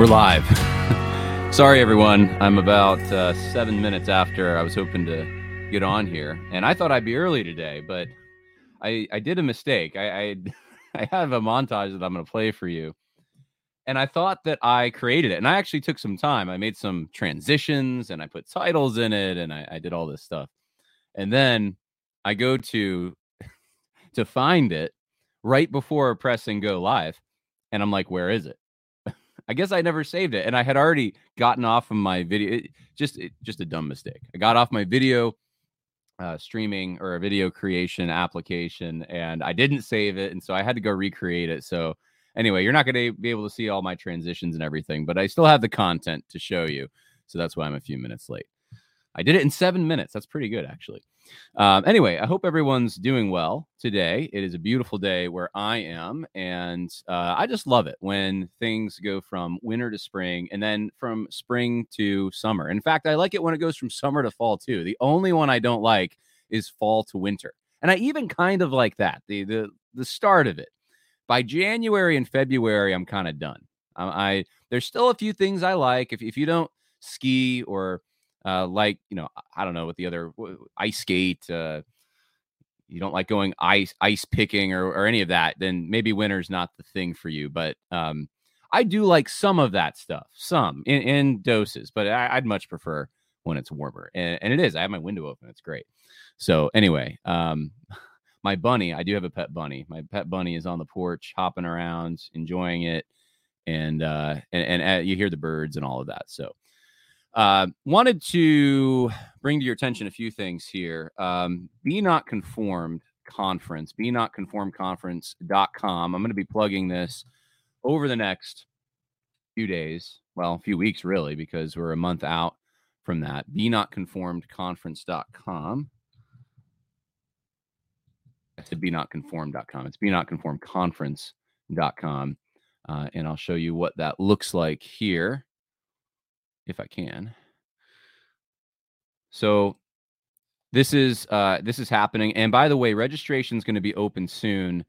We're live. Sorry, everyone. I'm about uh, seven minutes after I was hoping to get on here, and I thought I'd be early today, but I I did a mistake. I I, I have a montage that I'm going to play for you, and I thought that I created it, and I actually took some time. I made some transitions, and I put titles in it, and I, I did all this stuff, and then I go to to find it right before pressing go live, and I'm like, where is it? I guess I never saved it, and I had already gotten off of my video. It, just, it, just a dumb mistake. I got off my video uh, streaming or a video creation application, and I didn't save it, and so I had to go recreate it. So anyway, you're not going to be able to see all my transitions and everything, but I still have the content to show you. So that's why I'm a few minutes late. I did it in seven minutes. That's pretty good, actually. Um, anyway, I hope everyone's doing well today. It is a beautiful day where I am, and uh, I just love it when things go from winter to spring and then from spring to summer. In fact, I like it when it goes from summer to fall too. The only one I don't like is fall to winter, and I even kind of like that the the the start of it. By January and February, I'm kind of done. I, I there's still a few things I like. If if you don't ski or uh, like you know I don't know what the other ice skate. Uh, you don't like going ice ice picking or, or any of that, then maybe winter's not the thing for you. But um, I do like some of that stuff, some in, in doses, but I, would much prefer when it's warmer. And, and, it is. I have my window open. It's great. So anyway, um, my bunny, I do have a pet bunny. My pet bunny is on the porch, hopping around, enjoying it, and uh, and, and uh, you hear the birds and all of that. So uh, wanted to bring to your attention a few things here. Um, Be Not Conformed Conference, Be Not Conformed Conference.com. I'm going to be plugging this over the next few days, well, a few weeks really, because we're a month out from that. Be Not Conformed Conference.com. I said be not conformed.com. It's be not conformed conference.com. Uh, and I'll show you what that looks like here if I can. So this is uh, this is happening, and by the way, registration is going to be open soon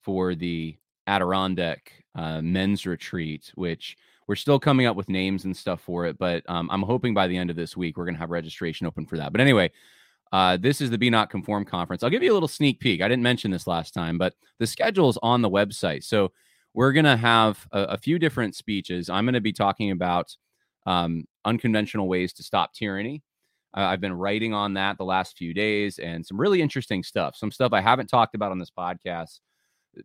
for the Adirondack uh, men's retreat, which we're still coming up with names and stuff for it. But um, I'm hoping by the end of this week we're going to have registration open for that. But anyway, uh, this is the Be Not Conform conference. I'll give you a little sneak peek. I didn't mention this last time, but the schedule is on the website. So we're going to have a, a few different speeches. I'm going to be talking about um, unconventional ways to stop tyranny. Uh, I've been writing on that the last few days and some really interesting stuff, some stuff I haven't talked about on this podcast,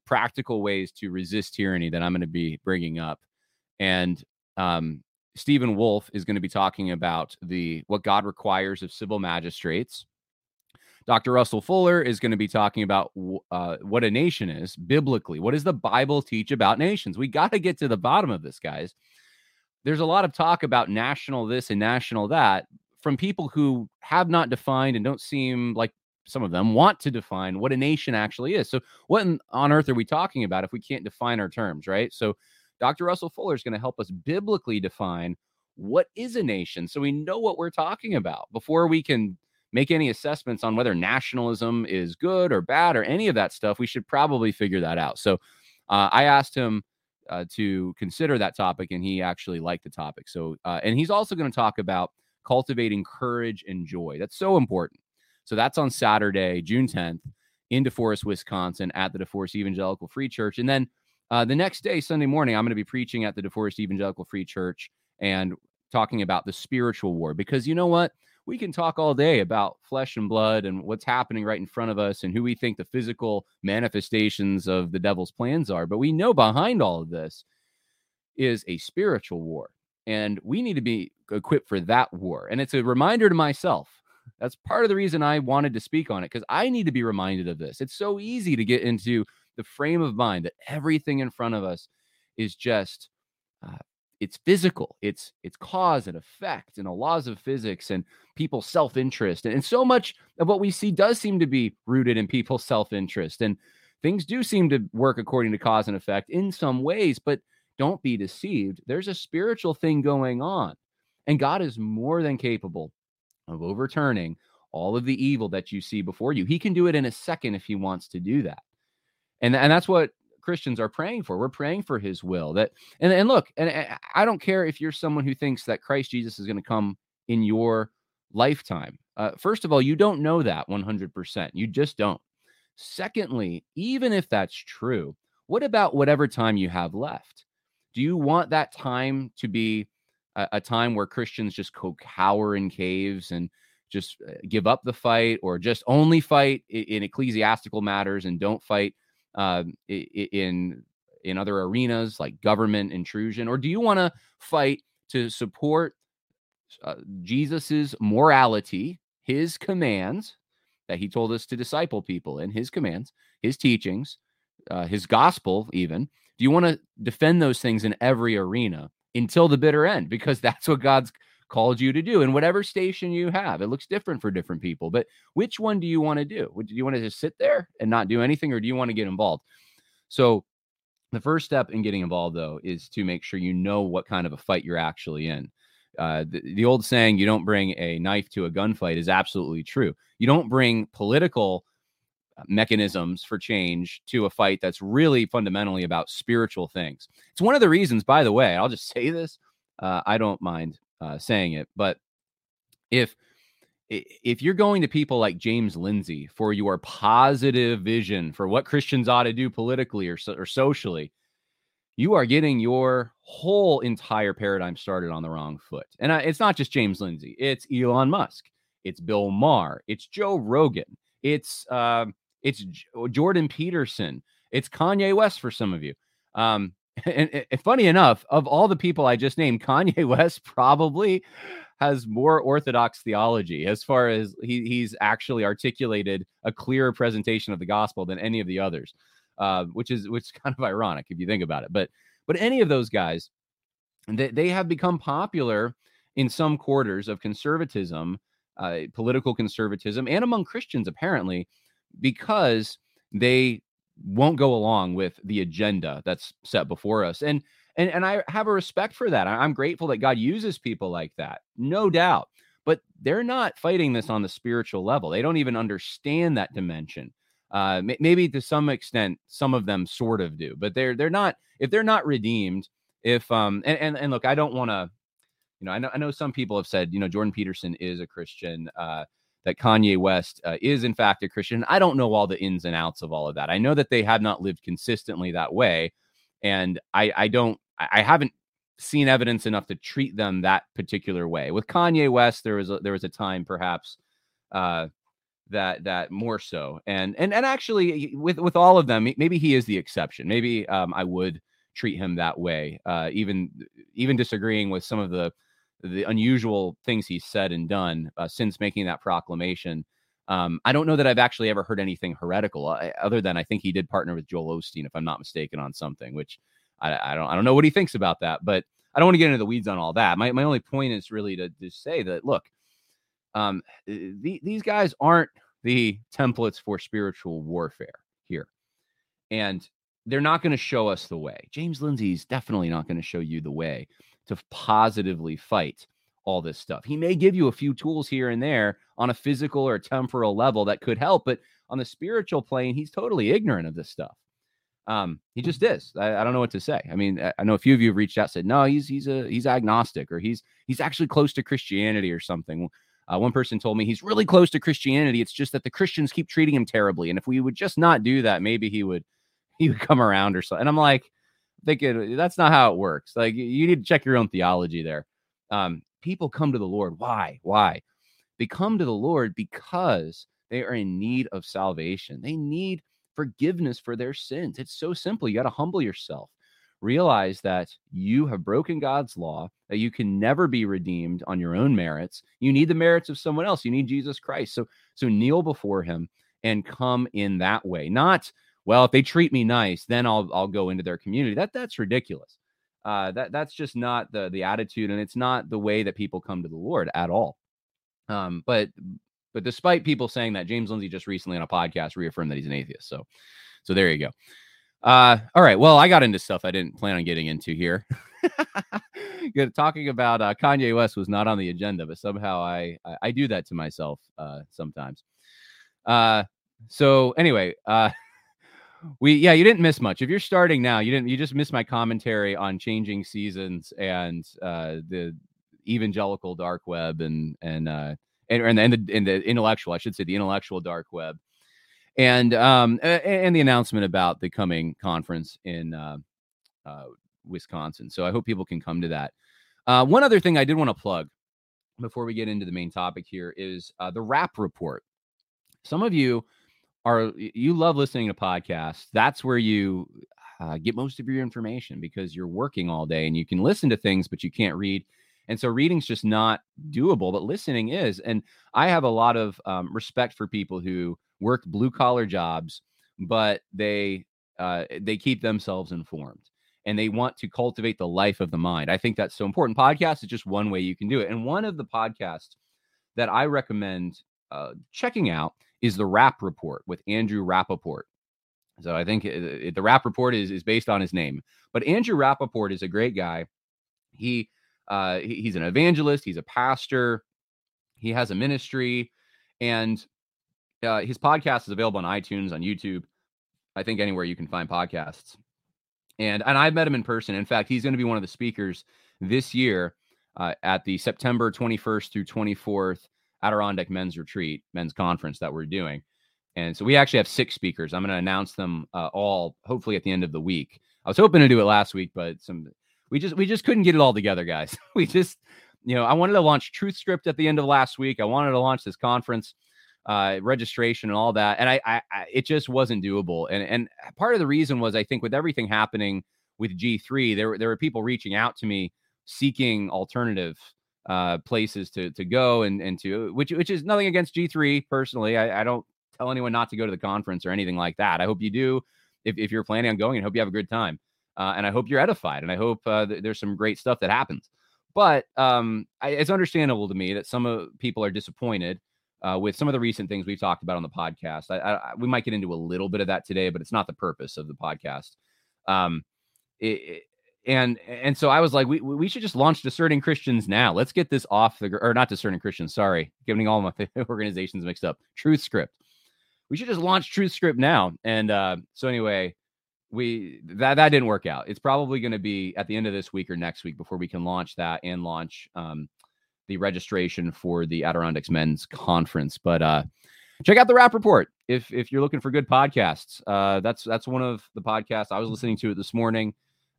practical ways to resist tyranny that I'm going to be bringing up. And um, Stephen Wolfe is going to be talking about the what God requires of civil magistrates. Dr. Russell Fuller is going to be talking about uh, what a nation is biblically. What does the Bible teach about nations? We got to get to the bottom of this, guys there's a lot of talk about national this and national that from people who have not defined and don't seem like some of them want to define what a nation actually is. So, what on earth are we talking about if we can't define our terms, right? So, Dr. Russell Fuller is going to help us biblically define what is a nation so we know what we're talking about before we can make any assessments on whether nationalism is good or bad or any of that stuff. We should probably figure that out. So, uh, I asked him uh, to consider that topic, and he actually liked the topic. So, uh, and he's also going to talk about cultivating courage and joy. That's so important. So that's on Saturday, June 10th in DeForest, Wisconsin, at the DeForest Evangelical Free Church. And then uh, the next day, Sunday morning, I'm going to be preaching at the DeForest Evangelical Free Church and talking about the spiritual war. Because you know what? We can talk all day about flesh and blood and what's happening right in front of us and who we think the physical manifestations of the devil's plans are. But we know behind all of this is a spiritual war. And we need to be equipped for that war. And it's a reminder to myself. That's part of the reason I wanted to speak on it because I need to be reminded of this. It's so easy to get into the frame of mind that everything in front of us is just uh, it's physical it's it's cause and effect and the laws of physics and people's self-interest and, and so much of what we see does seem to be rooted in people's self-interest and things do seem to work according to cause and effect in some ways but don't be deceived there's a spiritual thing going on and god is more than capable of overturning all of the evil that you see before you. He can do it in a second if he wants to do that and and that's what Christians are praying for. We're praying for his will. That and and look, and I don't care if you're someone who thinks that Christ Jesus is going to come in your lifetime. Uh, first of all, you don't know that 100%. You just don't. Secondly, even if that's true, what about whatever time you have left? Do you want that time to be a, a time where Christians just cower in caves and just uh, give up the fight or just only fight in ecclesiastical matters and don't fight uh, in in other arenas like government intrusion, or do you want to fight to support uh, Jesus's morality, his commands that he told us to disciple people in, his commands, his teachings, uh, his gospel, even? Do you want to defend those things in every arena until the bitter end? Because that's what God's called you to do in whatever station you have. It looks different for different people, but which one do you want to do? Do you want to just sit there and not do anything, or do you want to get involved? So, the first step in getting involved, though, is to make sure you know what kind of a fight you're actually in. Uh, the, the old saying, you don't bring a knife to a gunfight, is absolutely true. You don't bring political uh, mechanisms for change to a fight that's really fundamentally about spiritual things. It's one of the reasons, by the way, I'll just say this. Uh, I don't mind uh, saying it, but if if you're going to people like James Lindsay for your positive vision for what Christians ought to do politically or, or socially, you are getting your whole entire paradigm started on the wrong foot. And I, it's not just James Lindsay; it's Elon Musk, it's Bill Maher, it's Joe Rogan, it's uh, it's Jordan Peterson, it's Kanye West for some of you. Um, and, and, funny enough, of all the people I just named, Kanye West probably has more orthodox theology as far as he, he's actually articulated a clearer presentation of the gospel than any of the others, uh, which is which is kind of ironic if you think about it. But but any of those guys, they, they have become popular in some quarters of conservatism, uh, political conservatism, and among Christians apparently, because they won't go along with the agenda that's set before us. And and and I have a respect for that. I'm grateful that God uses people like that. No doubt. But they're not fighting this on the spiritual level. They don't even understand that dimension. Uh, maybe to some extent, some of them sort of do, but they're they're not. If they're not redeemed, if um and and, and look, I don't want to, you know, I know I know some people have said, you know, Jordan Peterson is a Christian. Uh, that Kanye West uh, is in fact a Christian. I don't know all the ins and outs of all of that. I know that they have not lived consistently that way, and I, I don't, I haven't seen evidence enough to treat them that particular way. With Kanye West, there was a, there was a time perhaps uh, that that more so, and and and actually with with all of them, maybe he is the exception. Maybe um, I would treat him that way, uh, even even disagreeing with some of the the unusual things he's said and done uh, since making that proclamation. Um, I don't know that I've actually ever heard anything heretical, uh, other than I think he did partner with Joel Osteen, if I'm not mistaken, on something. Which I, I don't I don't know what he thinks about that, but I don't want to get into the weeds on all that. My my only point is really to, to say that look, um, the, these guys aren't the templates for spiritual warfare here, and they're not going to show us the way. James Lindsay's definitely not going to show you the way to positively fight all this stuff. He may give you a few tools here and there on a physical or temporal level that could help, but on the spiritual plane, he's totally ignorant of this stuff. Um, he just is. I, I, don't know what to say. I mean, I know a few of you have reached out said, no, he's he's a he's agnostic or he's he's actually close to Christianity or something. Uh, one person told me he's really close to Christianity. It's just that the Christians keep treating him terribly, and if we would just not do that, maybe he would he would come around or something. And I'm like, thinking that's not how it works. Like you need to check your own theology there. Um, people come to the Lord. Why? Why? They come to the Lord because they are in need of salvation. They need forgiveness for their sins. It's so simple. You got to humble yourself. Realize that you have broken God's law, that you can never be redeemed on your own merits. You need the merits of someone else. You need Jesus Christ. So so kneel before him and come in that way. Not, well, if they treat me nice, then I'll I'll go into their community. That that's ridiculous. Uh, that that's just not the the attitude, and it's not the way that people come to the Lord at all. Um, but but despite people saying that, James Lindsay just recently on a podcast reaffirmed that he's an atheist. So, so there you go. Uh, all right. Well, I got into stuff I didn't plan on getting into here. Good talking about uh, Kanye West was not on the agenda, but somehow I I, I do that to myself uh, sometimes. Uh, so anyway, uh, we yeah, you didn't miss much. If you're starting now, you didn't you just missed my commentary on changing seasons and uh, the evangelical dark web and and uh, and and the, and the intellectual, I should say, the intellectual dark web, and um and the announcement about the coming conference in uh, uh, Wisconsin. So I hope people can come to that. Uh, one other thing I did want to plug before we get into the main topic here is uh, the Rapp Report. Some of you are you love listening to podcasts. That's where you uh, get most of your information because you're working all day and you can listen to things, but you can't read. And so reading's just not doable, but listening is. And I have a lot of um, respect for people who work blue collar jobs, but they uh, they keep themselves informed and they want to cultivate the life of the mind. I think that's so important. Podcast is just one way you can do it. And one of the podcasts that I recommend uh, checking out is the Rapp Report with Andrew Rappaport. So I think it, it, the Rapp Report is, is based on his name. But Andrew Rappaport is a great guy. He uh, he, he's an evangelist, he's a pastor, he has a ministry, and uh, his podcast is available on iTunes, on YouTube, I think anywhere you can find podcasts. And and I've met him in person. In fact, he's going to be one of the speakers this year uh, at the September 21st through 24th Adirondack Men's Retreat, Men's Conference that we're doing. And so we actually have six speakers. I'm going to announce them uh, all hopefully at the end of the week. I was hoping to do it last week, but some we just we just couldn't get it all together, guys. we just, you know, I wanted to launch Truth Script at the end of last week. I wanted to launch this conference uh, registration and all that, and I, I, I, it just wasn't doable. And and part of the reason was I think with everything happening with G3, there there were people reaching out to me seeking alternative uh, places to to go and and to which which is nothing against G3 personally. I, I don't tell anyone not to go to the conference or anything like that. I hope you do if if you're planning on going and hope you have a good time. Uh, and I hope you're edified, and I hope uh, th- there's some great stuff that happens. But um, I, it's understandable to me that some of people are disappointed uh, with some of the recent things we've talked about on the podcast. I, I, we might get into a little bit of that today, but it's not the purpose of the podcast. Um, it, and and so I was like, we we should just launch discerning Christians now. Let's get this off the or not discerning Christians. Sorry, getting all my organizations mixed up. Truth Script. We should just launch Truth Script now. And uh, so anyway, we that that didn't work out. It's probably going to be at the end of this week or next week before we can launch that and launch um, the registration for the Adirondacks Men's Conference. But uh, check out the Rapp Report if if you're looking for good podcasts. Uh, that's that's one of the podcasts I was listening to it this morning.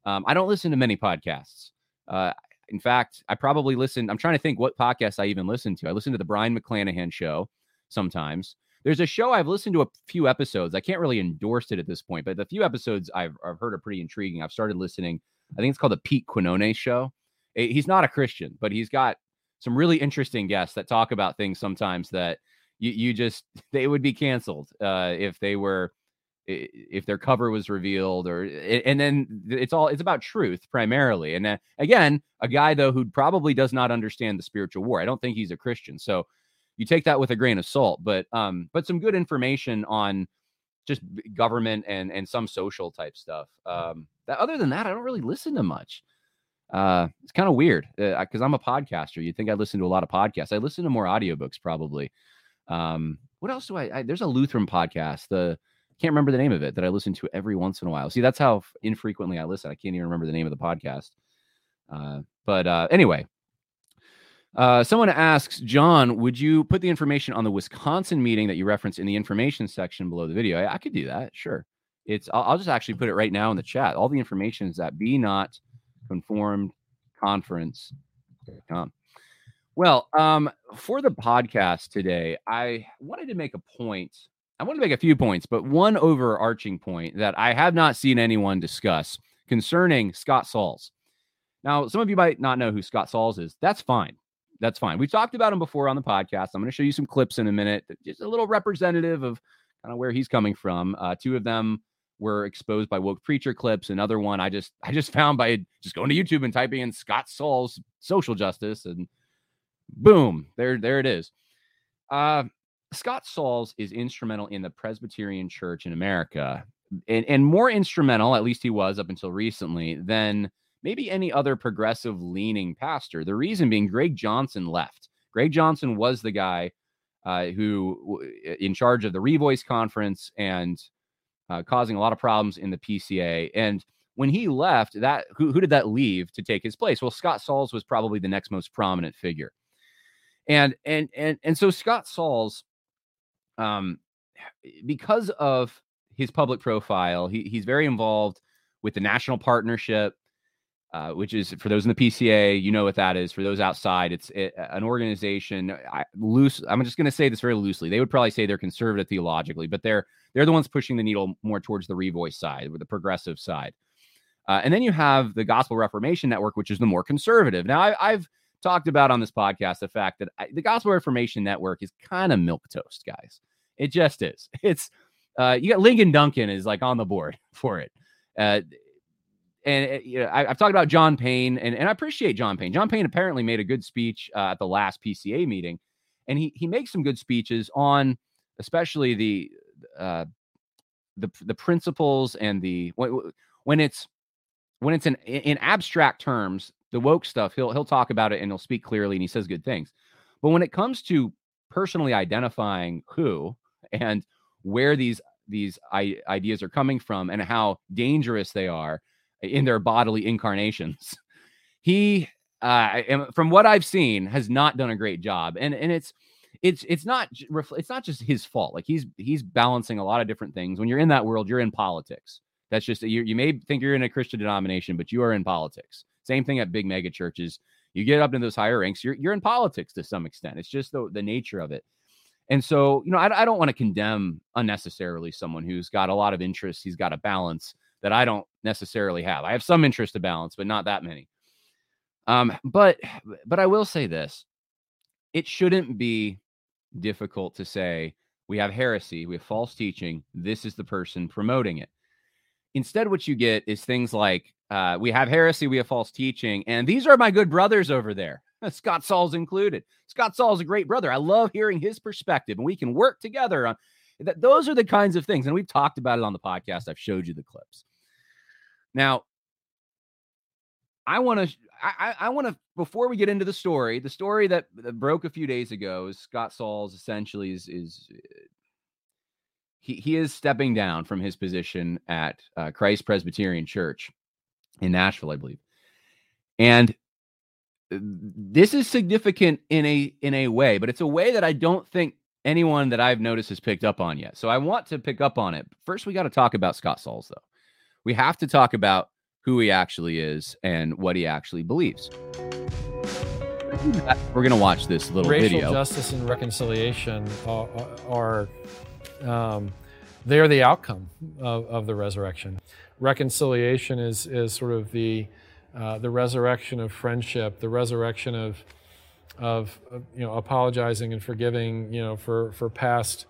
Um, I don't listen to many podcasts. Uh, in fact, I probably listen. I'm trying to think what podcasts I even listen to. I listen to the Brion McClanahan show sometimes. There's a show I've listened to a few episodes. I can't really endorse it at this point, but the few episodes I've, I've heard are pretty intriguing. I've started listening. I think it's called the Pete Quinone Show. He's not a Christian, but he's got some really interesting guests that talk about things sometimes that you, you just they would be canceled uh, if they were if their cover was revealed or and then it's all it's about truth primarily and again a guy though who probably does not understand the spiritual war i don't think he's a christian so you take that with a grain of salt, but um, but some good information on just government and and some social type stuff. Um, that, other than that, I don't really listen to much. Uh, it's kind of weird because uh, I'm a podcaster. You'd think I listen to a lot of podcasts. I listen to more audiobooks probably. Um, what else do I, I? There's a Lutheran podcast. The can't remember the name of it that I listen to every once in a while. See, that's how infrequently I listen. I can't even remember the name of the podcast. Uh, but uh, anyway, Uh, someone asks, John, would you put the information on the Wisconsin meeting that you referenced in the information section below the video? I, I could do that. Sure. It's I'll, I'll, just actually put it right now in the chat. All the information is at be not conformed conference.com. Well, um, for the podcast today, I wanted to make a point. I want to make a few points, but one overarching point that I have not seen anyone discuss concerning Scott Sauls. Now, some of you might not know who Scott Sauls is. That's fine. That's fine. We've talked about him before on the podcast. I'm going to show you some clips in a minute, just a little representative of kind of where he's coming from. Uh, two of them were exposed by woke preacher clips. Another one I just I just found by just going to YouTube and typing in Scott Sauls social justice and boom, there there it is. Uh, Scott Sauls is instrumental in the Presbyterian Church in America, and, and more instrumental, at least he was up until recently, than maybe any other progressive leaning pastor. The reason being, Greg Johnson left. Greg Johnson was the guy uh, who, in charge of the Revoice conference and uh, causing a lot of problems in the PCA. And when he left, that who, who did that leave to take his place? Well, Scott Sauls was probably the next most prominent figure. And and and and so Scott Sauls, um, because of his public profile, he, he's very involved with the national partnership uh, which is for those in the PCA, you know what that is. For those outside, it's it, an organization. I, loose. I'm just going to say this very loosely. They would probably say they're conservative theologically, but they're they're the ones pushing the needle more towards the revoice side, with the progressive side. Uh, and then you have the Gospel Reformation Network, which is the more conservative. Now, I, have talked about on this podcast the fact that I, the Gospel Reformation Network is kind of milk toast, guys. It just is. It's uh, you got Ligon Duncan is like on the board for it. Uh, and eh, you know, I, have talked about John Payne, and, and I appreciate John Payne. John Payne apparently made a good speech uh, at the last PCA meeting, and he he makes some good speeches on, especially the uh, the the principles and the when, when it's when it's in in abstract terms, the woke stuff. He'll he'll talk about it and he'll speak clearly, and he says good things. But when it comes to personally identifying who and where these these ideas are coming from and how dangerous they are in their bodily incarnations. He, uh, from what I've seen, has not done a great job, and and it's it's it's not it's not just his fault. Like he's he's balancing a lot of different things. When you're in that world, you're in politics. That's just you. You may think you're in a Christian denomination, but you are in politics. Same thing at big mega churches. You get up into those higher ranks, you're you're in politics to some extent. It's just the the nature of it. And so, you know, I, I don't want to condemn unnecessarily someone who's got a lot of interests. He's got a balance that I don't necessarily have. I have some interest to balance, but not that many. Um, but but I will say this: it shouldn't be difficult to say we have heresy, we have false teaching. This is the person promoting it. Instead, what you get is things like uh, we have heresy, we have false teaching, and these are my good brothers over there. Scott Sauls included. Scott Saul's a great brother. I love hearing his perspective, and we can work together on that. Those are the kinds of things, and we've talked about it on the podcast. I've showed you the clips. Now, I want to, I, I want to, before we get into the story, the story that, that broke a few days ago is Scott Sauls essentially is, is he, he is stepping down from his position at uh, Christ Presbyterian Church in Nashville, I believe. And uh, this is significant in a in a way, but it's a way that I don't think anyone that I've noticed has picked up on yet. So I want to pick up on it. First, we got to talk about Scott Sauls, though we have to talk about who he actually is and what he actually believes. We're going to watch this little Racial video. Racial justice and reconciliation are, are um, they are the outcome of, of, the resurrection. Reconciliation is, is sort of the, uh, the resurrection of friendship, the resurrection of, of, you know, apologizing and forgiving, you know, for, for past,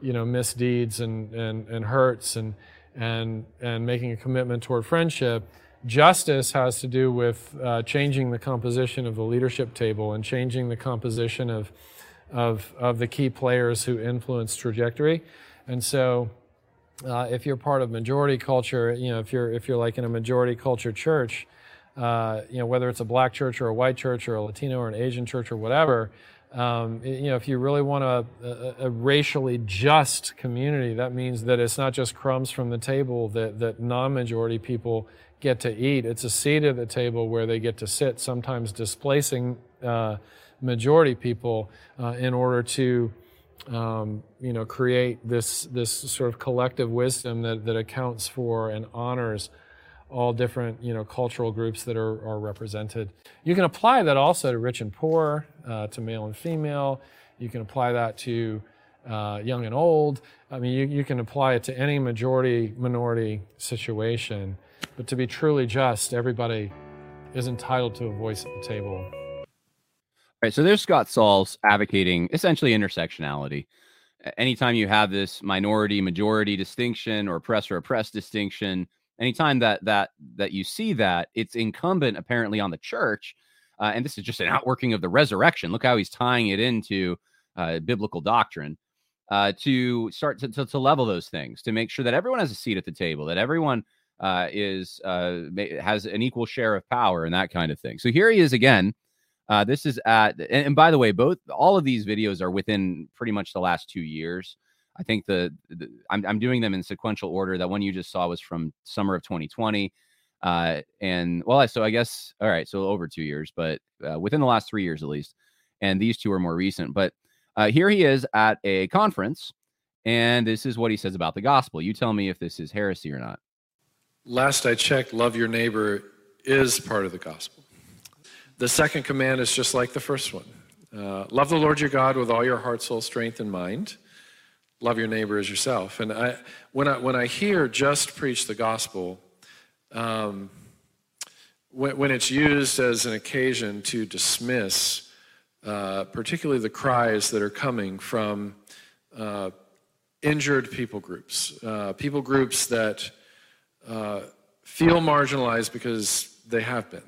you know, misdeeds and, and, and hurts and, and, and making a commitment toward friendship. Justice has to do with uh, changing the composition of the leadership table and changing the composition of, of, of the key players who influence trajectory. And so, uh, if you're part of majority culture, you know, if you're if you're like in a majority culture church, uh, you know, whether it's a black church or a white church or a Latino or an Asian church or whatever, um, you know, if you really want a, a, a, racially just community, that means that it's not just crumbs from the table that, that non-majority people get to eat. It's a seat at the table where they get to sit, sometimes displacing uh, majority people uh, in order to um, you know create this this sort of collective wisdom that, that accounts for and honors all different you know cultural groups that are, are represented. You can apply that also to rich and poor, uh, to male and female. You can apply that to uh, young and old. I mean, you, you can apply it to any majority minority situation. But to be truly just, everybody is entitled to a voice at the table. Right. So there's Scott Sauls advocating essentially intersectionality. Anytime you have this minority majority distinction or oppressor oppressed distinction, anytime that that that you see that, it's incumbent apparently on the church. Uh, and this is just an outworking of the resurrection. Look how he's tying it into uh, biblical doctrine uh, to start to, to, to, level those things, to make sure that everyone has a seat at the table, that everyone uh, is uh, has an equal share of power and that kind of thing. So here he is again. Uh, this is at, and, and, by the way, both all of these videos are within pretty much the last two years. I think the, the I'm, I'm doing them in sequential order. That one you just saw was from summer of 2020. Uh, and well, so I guess all right, so over two years, but uh, within the last three years at least. And these two are more recent. But uh, here he is at a conference, and this is what he says about the gospel. You tell me if this is heresy or not. Last I checked, love your neighbor is part of the gospel. The second command is just like the first one uh, love the Lord your God with all your heart, soul, strength, and mind. Love your neighbor as yourself. And I, when, I, when I hear just preach the gospel, um, when, when it's used as an occasion to dismiss uh, particularly the cries that are coming from uh, injured people groups, uh, people groups that uh, feel marginalized because they have been.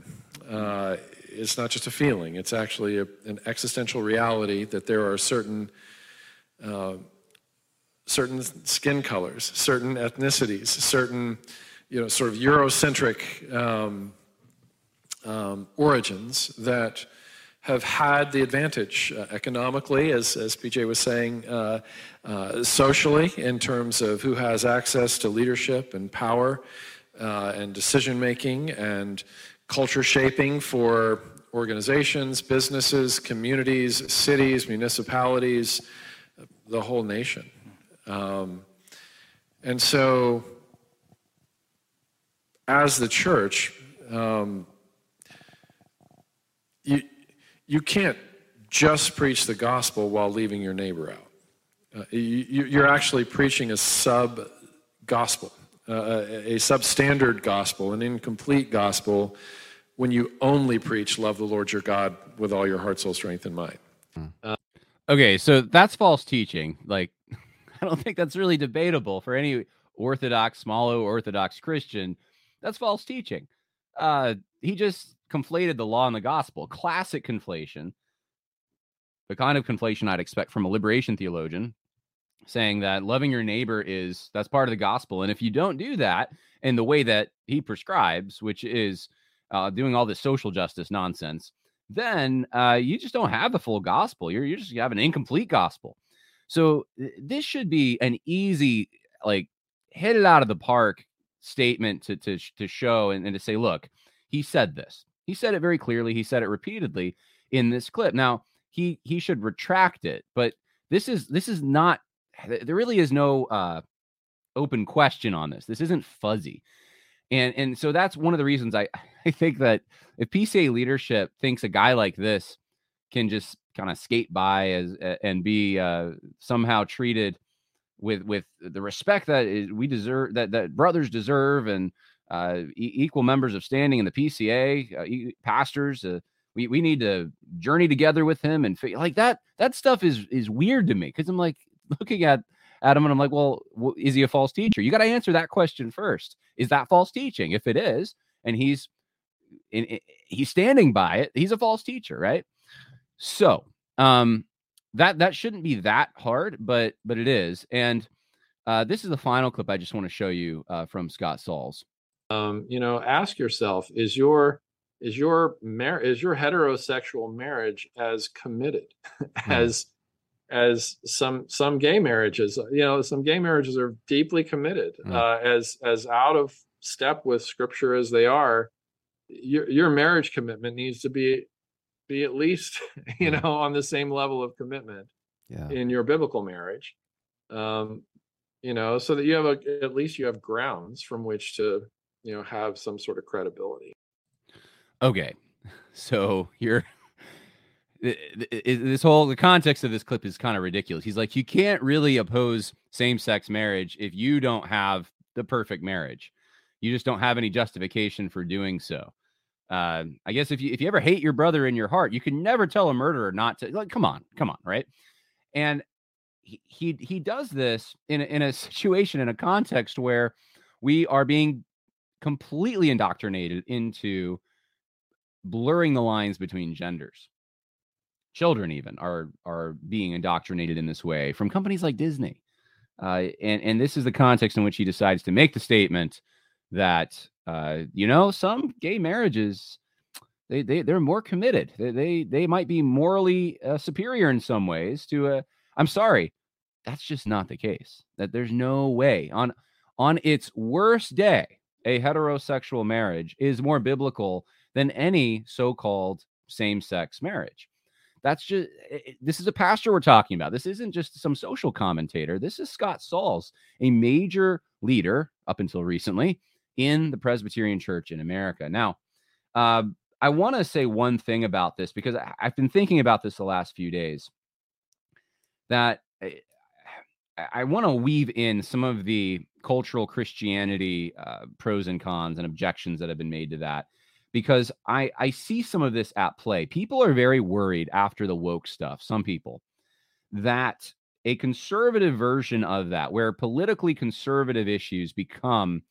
Uh, it's not just a feeling, it's actually a, an existential reality that there are certain. certain skin colors, certain ethnicities, certain, you know, sort of Eurocentric um, um, origins that have had the advantage uh, economically, as, as PJ was saying, uh, uh, socially, in terms of who has access to leadership and power uh, and decision making and culture shaping for organizations, businesses, communities, cities, municipalities, the whole nation. Um, and so, as the church, um, you, you can't just preach the gospel while leaving your neighbor out. Uh, you, are actually preaching a sub gospel, uh, a substandard gospel, an incomplete gospel when you only preach love the Lord your God with all your heart, soul, strength, and mind. Uh, okay, so that's false teaching. Like, I don't think that's really debatable for any Orthodox, small Orthodox Christian. That's false teaching. Uh, he just conflated the law and the gospel. Classic conflation. The kind of conflation I'd expect from a liberation theologian saying that loving your neighbor is that's part of the gospel. And if you don't do that in the way that he prescribes, which is uh, doing all this social justice nonsense, then uh, you just don't have the full gospel. You're, you just have an incomplete gospel. So this should be an easy, like, hit it out of the park statement to to to show and, and to say, look, he said this. He said it very clearly. He said it repeatedly in this clip. Now, he he should retract it, but this is this is not there really is no uh open question on this. This isn't fuzzy. And and so that's one of the reasons I I think that if PCA leadership thinks a guy like this can just kind of skate by as and be uh, somehow treated with with the respect that we deserve that that brothers deserve and uh, e- equal members of standing in the PCA, uh, e- pastors. Uh, we we need to journey together with him and like that. That stuff is is weird to me because I'm like looking at Adam and I'm like, well, is he a false teacher? You got to answer that question first. Is that false teaching? If it is, and he's in, in, he's standing by it, he's a false teacher, right? So, um, that that shouldn't be that hard, but but it is. And uh, this is the final clip I just want to show you uh, from Scott Sauls um, you know ask yourself is your is your mar- is your heterosexual marriage as committed mm. as as some some gay marriages you know some gay marriages are deeply committed mm. uh, as as out of step with scripture as they are your your marriage commitment needs to be be at least you know on the same level of commitment yeah. in your biblical marriage um, you know so that you have a at least you have grounds from which to you know have some sort of credibility okay so you're this whole the context of this clip is kind of ridiculous he's like you can't really oppose same-sex marriage if you don't have the perfect marriage you just don't have any justification for doing so uh, I guess if you if you ever hate your brother in your heart, you can never tell a murderer not to. Like, come on, come on, right? And he he, he does this in a, in a situation in a context where we are being completely indoctrinated into blurring the lines between genders. Children even are are being indoctrinated in this way from companies like Disney. Uh, and and this is the context in which he decides to make the statement that uh, you know, some gay marriages they they they're more committed. They they, they might be morally uh, superior in some ways to a. I'm sorry, that's just not the case. That there's no way on on its worst day, a heterosexual marriage is more biblical than any so-called same-sex marriage. That's just this is a pastor we're talking about. This isn't just some social commentator. This is Scott Sauls, a major leader up until recently in the Presbyterian Church in America. Now, uh, I want to say one thing about this because I, have been thinking about this the last few days. That eh, I, I want to weave in some of the cultural Christianity uh, pros and cons and objections that have been made to that because I, I see some of this at play. People are very worried after the woke stuff, some people, that a conservative version of that, where politically conservative issues become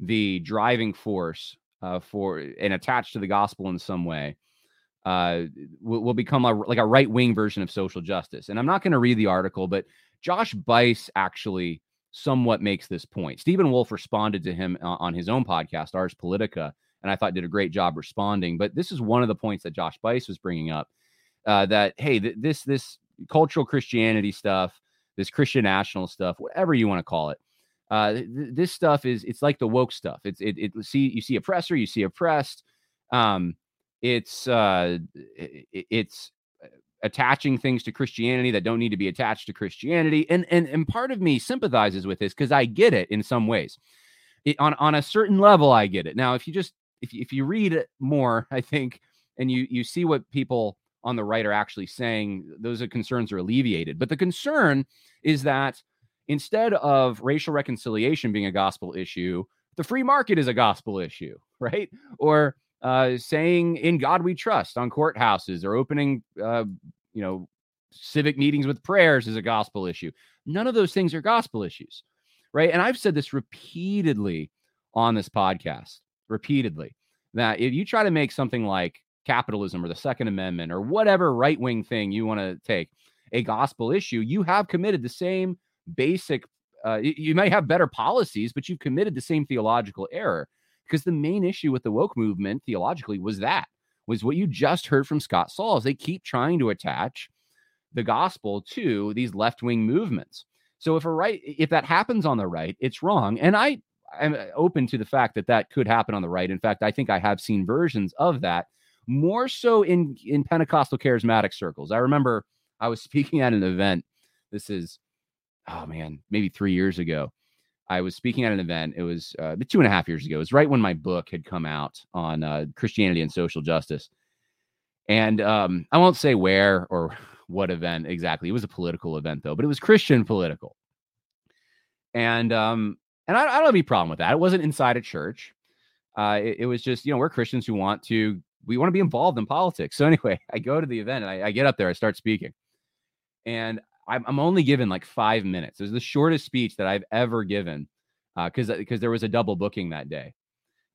the driving force uh, for and attached to the gospel in some way uh, will, will become a, like a right wing version of social justice. And I'm not going to read the article, but Josh Buice actually somewhat makes this point. Stephen Wolfe responded to him on his own podcast, Ars Politica, and I thought did a great job responding. But this is one of the points that Josh Buice was bringing up uh, that hey, th- this this cultural Christianity stuff, this Christian national stuff, whatever you want to call it, uh, th- this stuff is it's like the woke stuff. It's it, it see you see oppressor, you see oppressed. Um, it's uh, it, it's uh, attaching things to Christianity that don't need to be attached to Christianity, and and and part of me sympathizes with this because I get it in some ways. It, on on a certain level, I get it. Now, if you just if you, if you read more, I think, and you you see what people on the right are actually saying, those concerns are alleviated. But the concern is that instead of racial reconciliation being a gospel issue, the free market is a gospel issue, right? Or uh, saying "In God We Trust" on courthouses, or opening, uh, you know, civic meetings with prayers is a gospel issue. None of those things are gospel issues, right? And I've said this repeatedly on this podcast, repeatedly, that if you try to make something like capitalism or the Second Amendment or whatever right wing thing you want to take a gospel issue, you have committed the same basic uh, you may have better policies, but you've committed the same theological error. Because the main issue with the woke movement theologically was that was what you just heard from Scott Sauls. They keep trying to attach the gospel to these left wing movements. So if a right, if that happens on the right, it's wrong. And I am open to the fact that that could happen on the right. In fact, I think I have seen versions of that more so in in Pentecostal charismatic circles. I remember I was speaking at an event. This is oh man, maybe three years ago. I was speaking at an event. It was uh, two and a half years ago. It was right when my book had come out on uh, Christianity and social justice. And um, I won't say where or what event exactly. It was a political event though, but it was Christian political. And um, and I, I don't have any problem with that. It wasn't inside a church. Uh, it, it, was just you know we're Christians who want to we want to be involved in politics. So anyway, I go to the event and I, I get up there. I start speaking, and I'm, I'm only given like five minutes. It was the shortest speech that I've ever given because uh, because there was a double booking that day,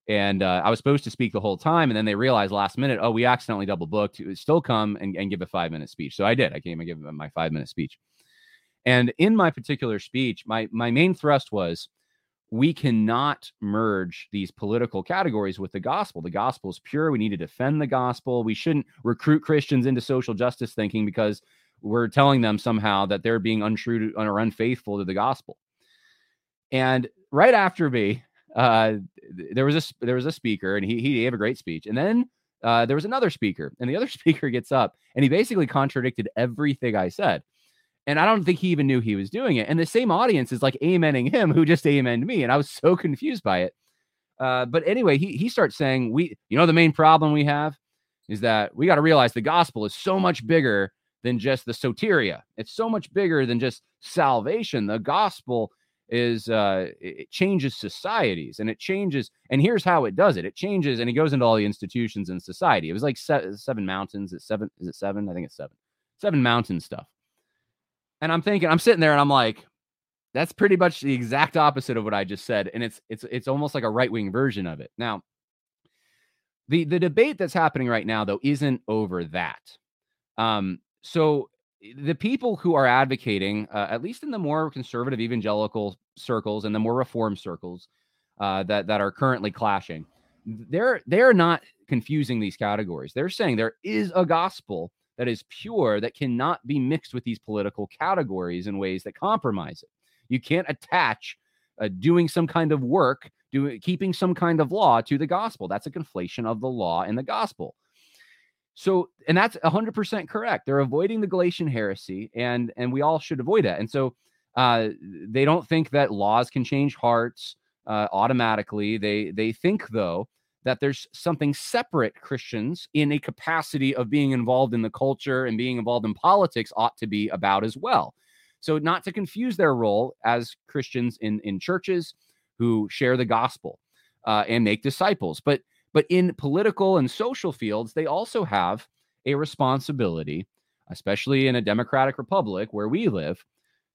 and uh, I was supposed to speak the whole time, and then they realized last minute, oh, we accidentally double booked. Still come and, and give a five minute speech. So I did. I came and gave my five minute speech, and in my particular speech, my my main thrust was we cannot merge these political categories with the gospel. The gospel is pure. We need to defend the gospel. We shouldn't recruit Christians into social justice thinking because we're telling them somehow that they're being untrue to, or unfaithful to the gospel. And right after me, uh, there was a there was a speaker, and he he gave a great speech, and then uh, there was another speaker, and the other speaker gets up and he basically contradicted everything I said. And I don't think he even knew he was doing it. And the same audience is like amening him, who just amened me. And I was so confused by it. Uh, but anyway, he he starts saying, "We, you know, the main problem we have is that we got to realize the gospel is so much bigger than just the soteria. It's so much bigger than just salvation. The gospel is uh, it changes societies and it changes. And here's how it does it: it changes, and he goes into all the institutions in society. It was like seven, seven mountains. It's seven. Is it seven? I think it's seven. Seven mountain stuff. And I'm thinking, I'm sitting there, and I'm like, that's pretty much the exact opposite of what I just said, and it's it's it's almost like a right wing version of it. Now, the the debate that's happening right now, though, isn't over that. Um, so the people who are advocating, uh, at least in the more conservative evangelical circles and the more reform circles uh, that that are currently clashing, they're they're not confusing these categories. They're saying there is a gospel that is pure that cannot be mixed with these political categories in ways that compromise it. You can't attach uh, doing some kind of work, doing keeping some kind of law to the gospel. That's a conflation of the law and the gospel. So, and that's 100% correct. They're avoiding the Galatian heresy, and and we all should avoid it. And so, uh, they don't think that laws can change hearts uh, automatically. They they think though that there's something separate Christians in a capacity of being involved in the culture and being involved in politics ought to be about as well. So, not to confuse their role as Christians in in churches who share the gospel uh, and make disciples, but but in political and social fields, they also have a responsibility, especially in a democratic republic where we live,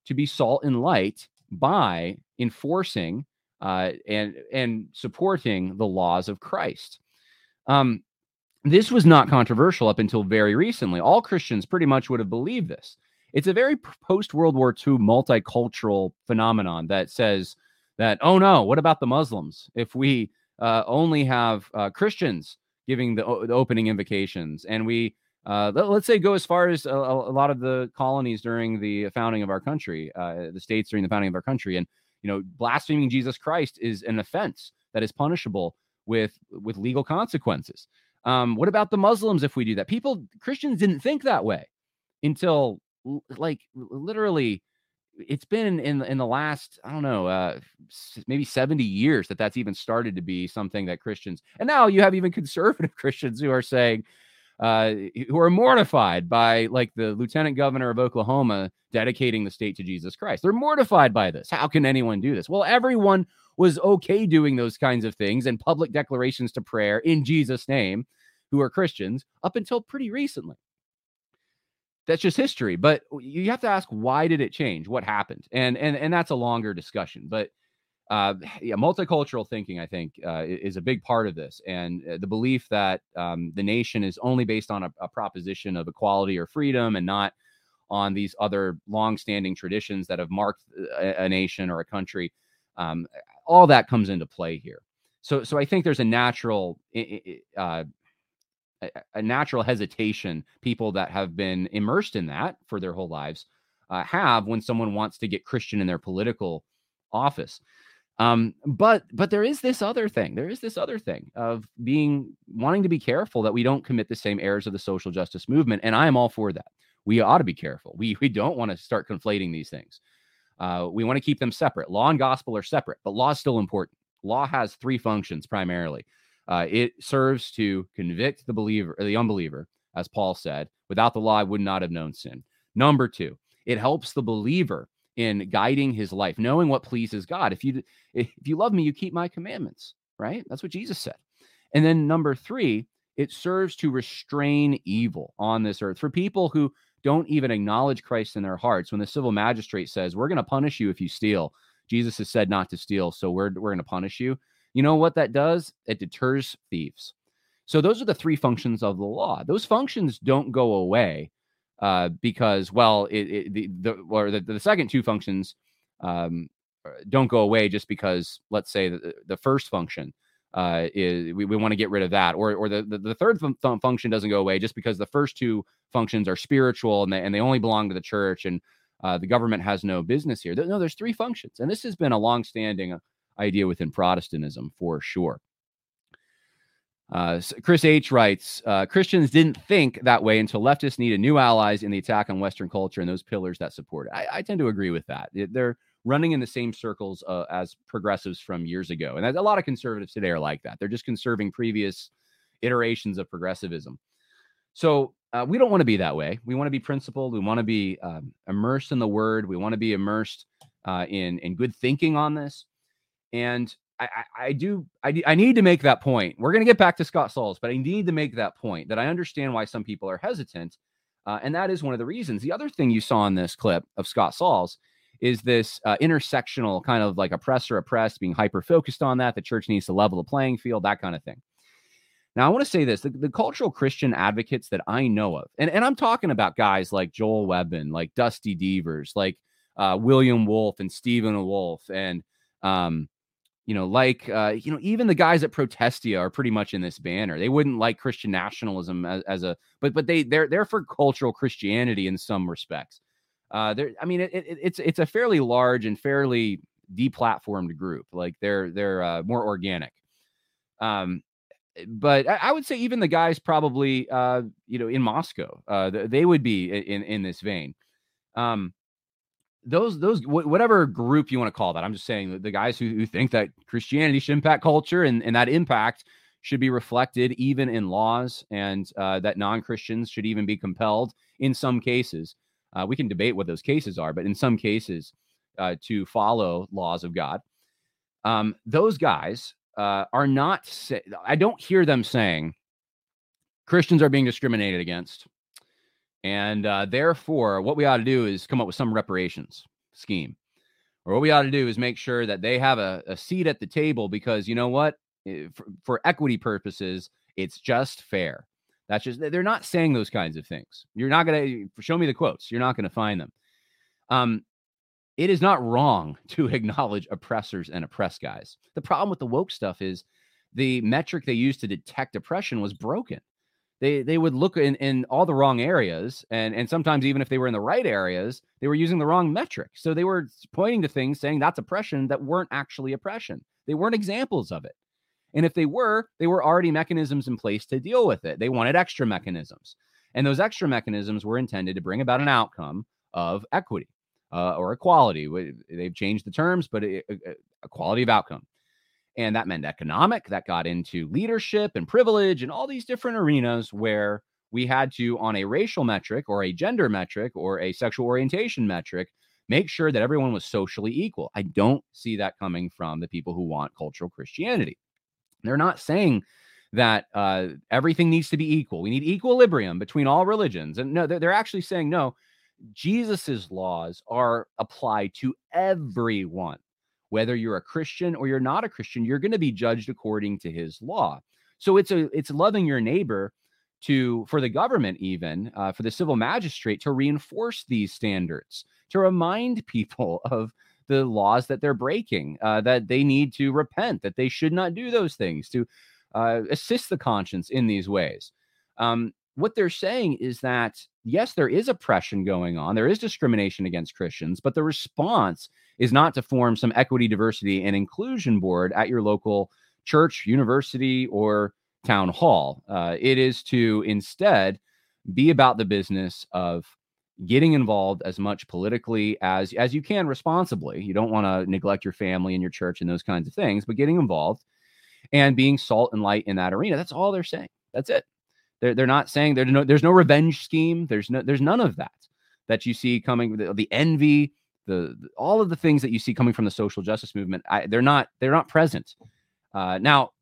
to be salt and light by enforcing uh, and and supporting the laws of Christ. Um, this was not controversial up until very recently. All Christians pretty much would have believed this. It's a very post World War II multicultural phenomenon that says that, oh no, what about the Muslims? If we uh, only have uh, Christians giving the, the, opening invocations, and we uh, let, us say go as far as a, a, lot of the colonies during the founding of our country, uh, the states during the founding of our country, and you know, blaspheming Jesus Christ is an offense that is punishable with with legal consequences. Um, what about the Muslims if we do that? People Christians didn't think that way until like literally it's been in in the last I don't know uh, maybe 70 years that that's even started to be something that Christians and now you have even conservative Christians who are saying uh, who are mortified by like the lieutenant governor of Oklahoma dedicating the state to Jesus Christ. They're mortified by this. How can anyone do this? Well, everyone was okay doing those kinds of things and public declarations to prayer in Jesus' name who are Christians up until pretty recently that's just history but you have to ask why did it change what happened and and and that's a longer discussion but uh, yeah, multicultural thinking, I think, uh, is a big part of this, and uh, the belief that um, the nation is only based on a, a, proposition of equality or freedom, and not on these other long-standing traditions that have marked uh, a, a nation or a country. Um, all that comes into play here. So, so I think there's a natural uh, a, natural hesitation people that have been immersed in that for their whole lives uh, have when someone wants to get Christian in their political office. Um, but but there is this other thing. There is this other thing of being wanting to be careful that we don't commit the same errors of the social justice movement, and I am all for that. We ought to be careful. We we don't want to start conflating these things. Uh, we want to keep them separate. Law and gospel are separate, but law is still important. Law has three functions primarily. Uh, it serves to convict the believer or the unbeliever, as Paul said, without the law, I would not have known sin. Number two, it helps the believer in guiding his life, knowing what pleases God. If you if you love me, you keep my commandments, right? That's what Jesus said. And then number three, it serves to restrain evil on this earth for people who don't even acknowledge Christ in their hearts. When the civil magistrate says, We're going to punish you if you steal, Jesus has said not to steal, so we're, we're going to punish you. You know what that does? It deters thieves. So those are the three functions of the law. Those functions don't go away uh, because, well, it, it, the, the or the, the second two functions um, uh, don't go away just because, let's say, the, the first function uh, is we, we want to get rid of that, or or the the, the third fun- function doesn't go away just because the first two functions are spiritual and they and they only belong to the church and uh, the government has no business here. No, there's three functions, and this has been a long-standing idea within Protestantism for sure. Uh, Chris H writes uh, Christians didn't think that way until leftists needed new allies in the attack on Western culture and those pillars that support it. I, I tend to agree with that. They're running in the same circles uh, as progressives from years ago. And a lot of conservatives today are like that. They're just conserving previous iterations of progressivism. So uh, we don't want to be that way. We want to be principled. We want to be um, immersed in the word. We want to be immersed uh, in in good thinking on this. And I, I, I do I, I need to make that point. We're going to get back to Scott Sauls, but I need to make that point that I understand why some people are hesitant, uh, and that is one of the reasons. The other thing you saw in this clip of Scott Sauls is this uh, intersectional kind of like oppressor oppressed, being hyper focused on that. The church needs to level the playing field, that kind of thing. Now, I want to say this the, the, cultural Christian advocates that I know of, and, and I'm talking about guys like Joel Webbin, like Dusty Deevers, like uh, William Wolfe and Stephen Wolfe, and, um, you know, like, uh, you know, even the guys at Protestia are pretty much in this banner. They wouldn't like Christian nationalism as, as a, but, but they, they're, they're for cultural Christianity in some respects. Uh, there, I mean, it, it, it's, it's a fairly large and fairly deplatformed group. Like they're, they're uh, more organic. Um, but I, would say even the guys probably uh, you know in Moscow uh, they would be in in this vein. Um, those those whatever group you want to call that, I'm just saying the guys who, who think that Christianity should impact culture and, and that impact should be reflected even in laws and uh, that non Christians should even be compelled in some cases. Uh, we can debate what those cases are, but in some cases, uh, to follow laws of God. Um, those guys uh, are not, say, I don't hear them saying Christians are being discriminated against. And uh, therefore, what we ought to do is come up with some reparations scheme. Or what we ought to do is make sure that they have a, a seat at the table because you know what? Eh, for, for equity purposes, it's just fair. That's just, they're not saying those kinds of things. You're not going to show me the quotes. You're not going to find them. Um, it is not wrong to acknowledge oppressors and oppressed guys. The problem with the woke stuff is the metric they used to detect oppression was broken. They they would look in, in all the wrong areas, and and sometimes even if they were in the right areas, they were using the wrong metric. So they were pointing to things saying that's oppression that weren't actually oppression. They weren't examples of it. And if they were, they were already mechanisms in place to deal with it. They wanted extra mechanisms. And those extra mechanisms were intended to bring about an outcome of equity uh, or equality. They've changed the terms, but a, a quality of outcome. And that meant economic, that got into leadership and privilege and all these different arenas where we had to, on a racial metric or a gender metric or a sexual orientation metric, make sure that everyone was socially equal. I don't see that coming from the people who want cultural Christianity. They're not saying that uh, everything needs to be equal. We need equilibrium between all religions. And no, they're, they're actually saying, no, Jesus's laws are applied to everyone. Whether you're a Christian or you're not a Christian, you're going to be judged according to his law. So it's a it's loving your neighbor to for the government even uh, for the civil magistrate to reinforce these standards to remind people of the laws that they're breaking uh, that they need to repent that they should not do those things to uh, assist the conscience in these ways um, what they're saying is that yes, there is oppression going on, there is discrimination against Christians, but the response is not to form some equity, diversity, and inclusion board at your local church, university, or town hall. Uh, it is to instead be about the business of getting involved as much politically as as you can responsibly. You don't want to neglect your family and your church and those kinds of things, but getting involved and being salt and light in that arena. That's all they're saying. That's it. They're, they're not saying there's no there's no revenge scheme. There's no there's none of that that you see coming. The, the envy, the, the, all of the things that you see coming from the social justice movement. I, they're not they're not present. Uh, now,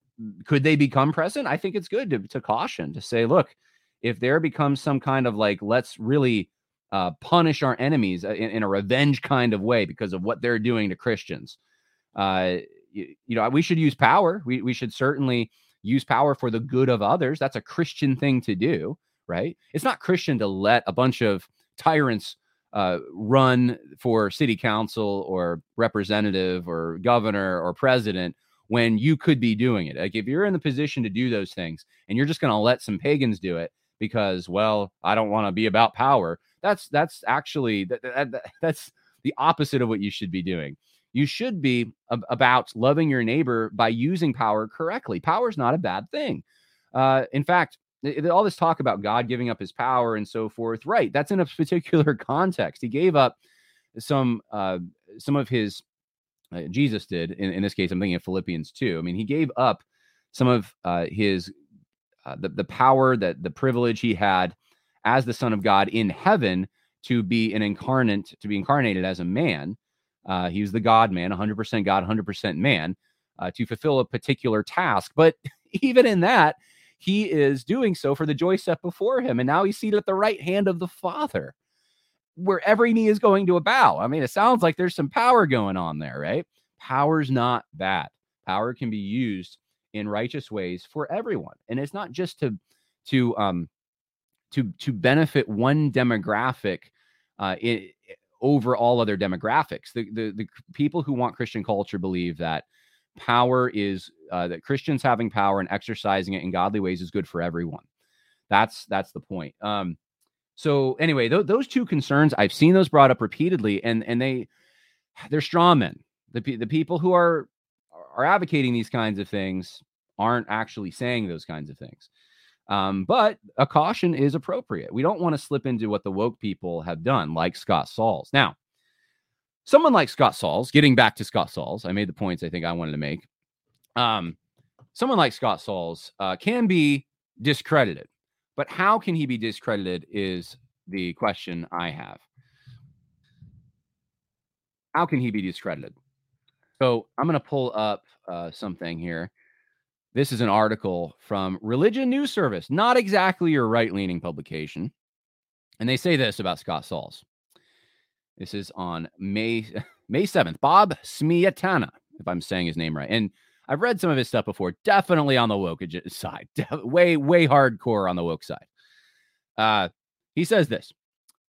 could they become present? I think it's good to, to caution to say, look, if there becomes some kind of like let's really uh, punish our enemies uh, in, in, a revenge kind of way because of what they're doing to Christians. Uh, you, you, know, we should use power. We, we should certainly use power for the good of others. That's a Christian thing to do, right? It's not Christian to let a bunch of tyrants uh, run for city council or representative or governor or president when you could be doing it. Like if you're in the position to do those things and you're just going to let some pagans do it because, well, I don't want to be about power. That's that's actually that, that, that's the opposite of what you should be doing you should be ab- about loving your neighbor by using power correctly. Power is not a bad thing. Uh, in fact, all this talk about God giving up his power and so forth, right? That's in a particular context. He gave up some uh, some of his uh, Jesus did in, in this case. I'm thinking of Philippians 2. I mean, he gave up some of uh, his uh, the the power that the privilege he had as the Son of God in heaven to be an incarnate to be incarnated as a man. Uh, he was the God man, 100% God, 100% man, uh, to fulfill a particular task. But even in that, he is doing so for the joy set before him. And now he's seated at the right hand of the Father, where every knee is going to a bow. I mean, it sounds like there's some power going on there, right? Power's not bad. Power can be used in righteous ways for everyone. And it's not just to to um to to benefit one demographic uh over all other demographics. The, the the people who want Christian culture believe that power is uh, that Christians having power and exercising it in godly ways is good for everyone. That's that's the point. Um, so anyway, th- those two concerns I've seen those brought up repeatedly, and and they they're straw men. The the people who are are advocating these kinds of things aren't actually saying those kinds of things. Um, but a caution is appropriate. We don't want to slip into what the woke people have done, like Scott Sauls. Now, someone like Scott Sauls, getting back to Scott Sauls, I made the points I think I wanted to make. Um, someone like Scott Sauls uh, can be discredited, but how can he be discredited is the question I have. How can he be discredited? So I'm going to pull up uh, something here. This is an article from Religion News Service, not exactly your right leaning publication. And they say this about Scott Sauls. This is on May May 7th. Bob Smietana, if I'm saying his name right. And I've read some of his stuff before, definitely on the woke side, way, way hardcore on the woke side. Uh, he says this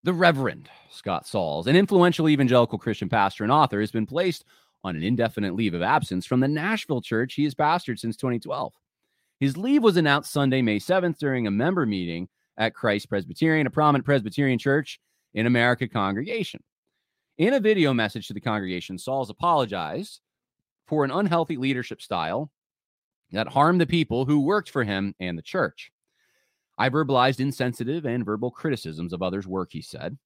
The Reverend Scott Sauls, an influential evangelical Christian pastor and author, has been placed on an indefinite leave of absence from the Nashville church he has pastored since 2012. His leave was announced Sunday, May 7th, during a member meeting at Christ Presbyterian, a prominent Presbyterian church in America congregation. In a video message to the congregation, Sauls apologized for an unhealthy leadership style that harmed the people who worked for him and the church. I verbalized insensitive and verbal criticisms of others' work, he said,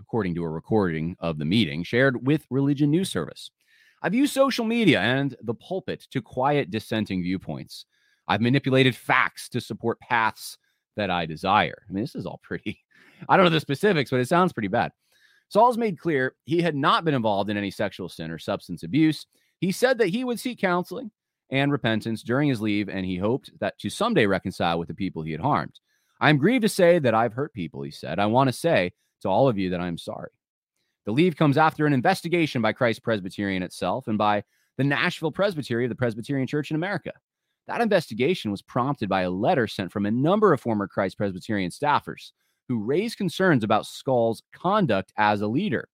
according to a recording of the meeting shared with Religion News Service. I've used social media and the pulpit to quiet dissenting viewpoints. I've manipulated facts to support paths that I desire. I mean, this is all pretty, I don't know the specifics, but it sounds pretty bad. Sauls made clear he had not been involved in any sexual sin or substance abuse. He said that he would seek counseling and repentance during his leave, and he hoped that to someday reconcile with the people he had harmed. I'm grieved to say that I've hurt people, he said. I want to say to all of you that I'm sorry. The leave comes after an investigation by Christ Presbyterian itself and by the Nashville Presbytery of the Presbyterian Church in America. That investigation was prompted by a letter sent from a number of former Christ Presbyterian staffers who raised concerns about Sauls' conduct as a leader.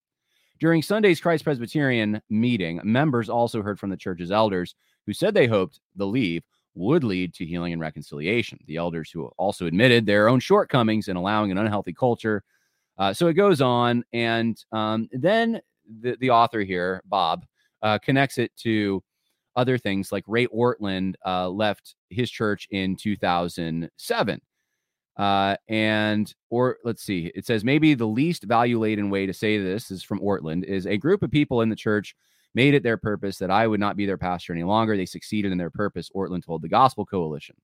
During Sunday's Christ Presbyterian meeting, members also heard from the church's elders who said they hoped the leave would lead to healing and reconciliation. The elders who also admitted their own shortcomings in allowing an unhealthy culture. Uh, so it goes on. And um, then the, the author here, Bob, uh, connects it to other things like Ray Ortlund uh, left his church in 2007. Uh, and or let's see, it says maybe the least value laden way to say this is from Ortlund is a group of people in the church made it their purpose that I would not be their pastor any longer. They succeeded in their purpose, Ortlund told the Gospel Coalition.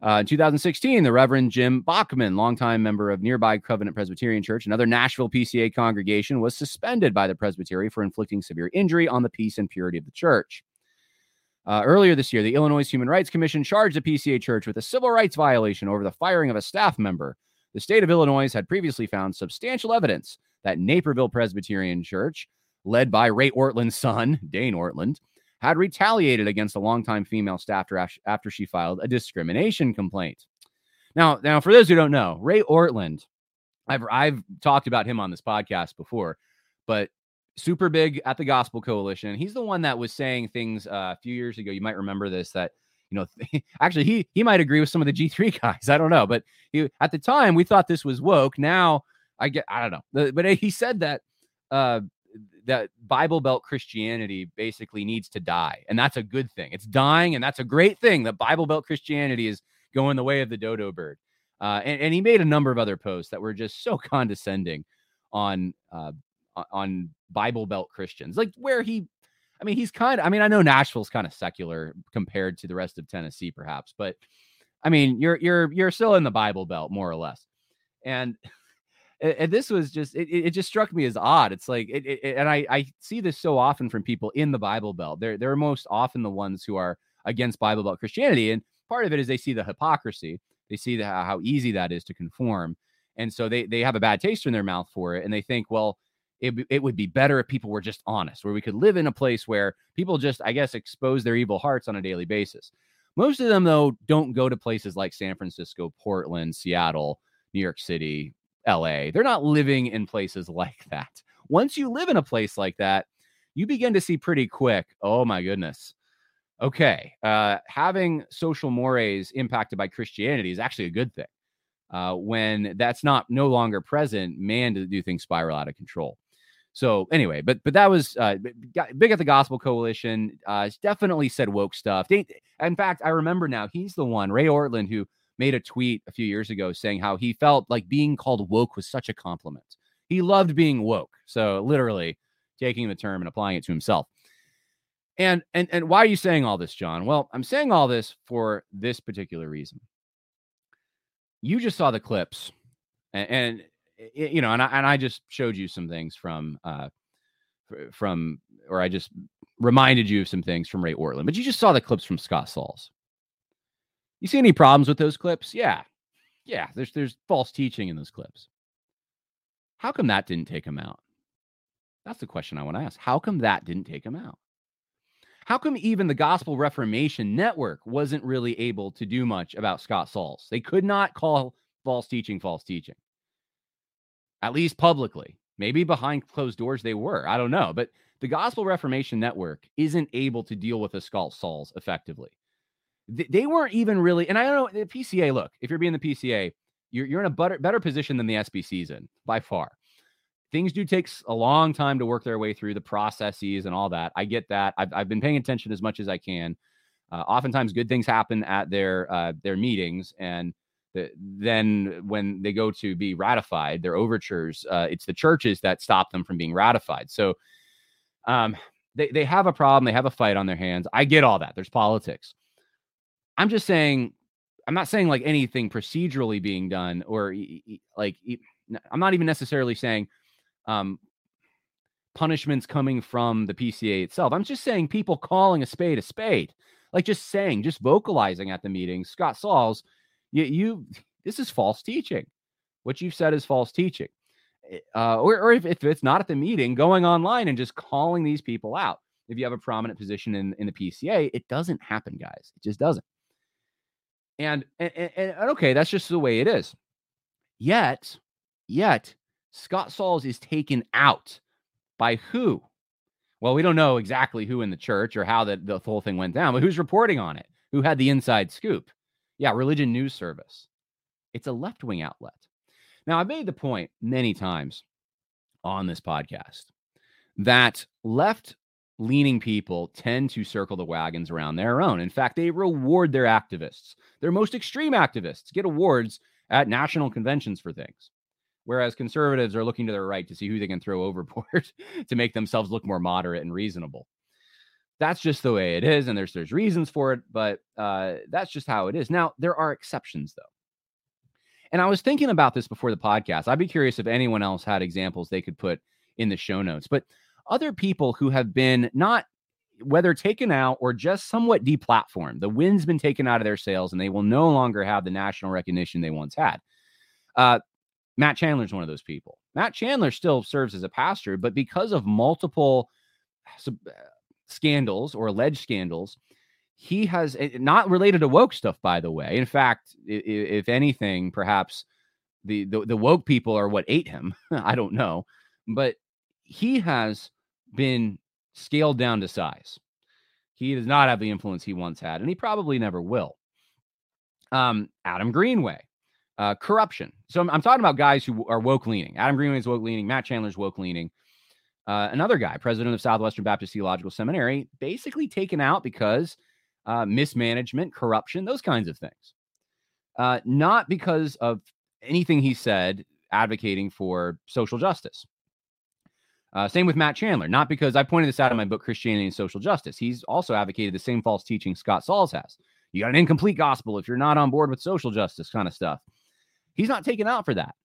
Uh, in 2016, the Reverend Jim Bachman, longtime member of nearby Covenant Presbyterian Church, another Nashville PCA congregation, was suspended by the Presbytery for inflicting severe injury on the peace and purity of the church. Uh, earlier this year, the Illinois Human Rights Commission charged the PCA Church with a civil rights violation over the firing of a staff member. The state of Illinois had previously found substantial evidence that Naperville Presbyterian Church, led by Ray Ortlund's son, Dane Ortlund, had retaliated against a longtime female staffer after she filed a discrimination complaint. Now, now for those who don't know, Ray Ortlund, I've I've talked about him on this podcast before, but super big at the Gospel Coalition. He's the one that was saying things uh, a few years ago. You might remember this that you know actually he he might agree with some of the G3 guys. I don't know, but he, at the time we thought this was woke. Now I get I don't know, but he said that uh, that Bible Belt Christianity basically needs to die, and that's a good thing. It's dying, and that's a great thing. That Bible Belt Christianity is going the way of the dodo bird. Uh, and, and he made a number of other posts that were just so condescending on uh, on Bible Belt Christians, like where he, I mean, he's kind of, I mean, I know Nashville's kind of secular compared to the rest of Tennessee, perhaps, but I mean, you're you're you're still in the Bible Belt more or less, and and this was just it, it just struck me as odd. It's like it, it, and I I see this so often from people in the Bible Belt. They're they're most often the ones who are against Bible Belt Christianity, and part of it is they see the hypocrisy. They see the, how easy that is to conform, and so they they have a bad taste in their mouth for it, and they think, well, it it would be better if people were just honest, where we could live in a place where people just, I guess, expose their evil hearts on a daily basis. Most of them, though, don't go to places like San Francisco, Portland, Seattle, New York City, LA. They're not living in places like that. Once you live in a place like that, you begin to see pretty quick, oh my goodness. Okay, uh, having social mores impacted by Christianity is actually a good thing. Uh, when that's not no longer present, man, do things spiral out of control. So anyway, but but that was uh, big at the Gospel Coalition. Uh, definitely said woke stuff. In fact, I remember now he's the one, Ray Ortlund, who made a tweet a few years ago saying how he felt like being called woke was such a compliment. He loved being woke. So literally taking the term and applying it to himself. And and and why are you saying all this, Jon? Well, I'm saying all this for this particular reason. You just saw the clips, and, and you know, and I, and I just showed you some things from uh from or I just reminded you of some things from Ray Ortlund, but you just saw the clips from Scott Sauls. You see any problems with those clips? Yeah. Yeah, there's there's false teaching in those clips. How come that didn't take him out? That's the question I want to ask. How come that didn't take him out? How come even the Gospel Reformation Network wasn't really able to do much about Scott Sauls? They could not call false teaching false teaching, at least publicly. Maybe behind closed doors they were. I don't know. But the Gospel Reformation Network isn't able to deal with a Scott Sauls effectively they weren't even really. And I don't know the PCA. Look, if you're being the PCA, you're you're in a better better position than the SBCs in by far. Things do take a long time to work their way through the processes and all that. I get that. I've I've been paying attention as much as I can. Uh, oftentimes, good things happen at their uh, their meetings, and the, then when they go to be ratified, their overtures, uh, it's the churches that stop them from being ratified. So, um, they they have a problem. They have a fight on their hands. I get all that. There's politics. I'm just saying, I'm not saying like anything procedurally being done or like I'm not even necessarily saying um, punishments coming from the PCA itself. I'm just saying people calling a spade a spade, like just saying, just vocalizing at the meeting. Scott Sauls, you, you this is false teaching. What you've said is false teaching. Eh, uh, or, or if, if it's not at the meeting, going online and just calling these people out. If you have a prominent position in, in the PCA, it doesn't happen, guys. It just doesn't. And, and, and, okay, that's just the way it is. Yet, yet, Scott Sauls is taken out by who? Well, we don't know exactly who in the church or how the, the whole thing went down, but who's reporting on it? Who had the inside scoop? Yeah, Religion News Service. It's a left wing outlet. Now, I've made the point many times on this podcast that left leaning people tend to circle the wagons around their own. In fact, they reward their activists. Their most extreme activists get awards at national conventions for things. Whereas conservatives are looking to their right to see who they can throw overboard to make themselves look more moderate and reasonable. That's just the way it is, and there's there's reasons for it, but uh, that's just how it is. Now there are exceptions, though, and I was thinking about this before the podcast. I'd be curious if anyone else had examples they could put in the show notes. But other people who have been not whether taken out or just somewhat deplatformed. The wind's been taken out of their sails and they will no longer have the national recognition they once had. Uh, Matt Chandler is one of those people. Matt Chandler still serves as a pastor, but because of multiple uh, scandals or alleged scandals, he has eh, not related to woke stuff, by the way. In fact, if anything, perhaps the, the, the woke people are what ate him. I don't know, but he has been scaled down to size. He does not have the influence he once had, and he probably never will. Um, Adam Greenway, uh, corruption. So I'm, I'm, talking about guys who are woke leaning. Adam Greenway is woke leaning. Matt Chandler's woke leaning. Uh, another guy, president of Southwestern Baptist Theological Seminary, basically taken out because uh, mismanagement, corruption, those kinds of things. uh, not because of anything he said advocating for social justice. Uh, same with Matt Chandler, not because I pointed this out in my book, Christianity and Social Justice. He's also advocated the same false teaching Scott Sauls has. You got an incomplete gospel if you're not on board with social justice kind of stuff. He's not taken out for that.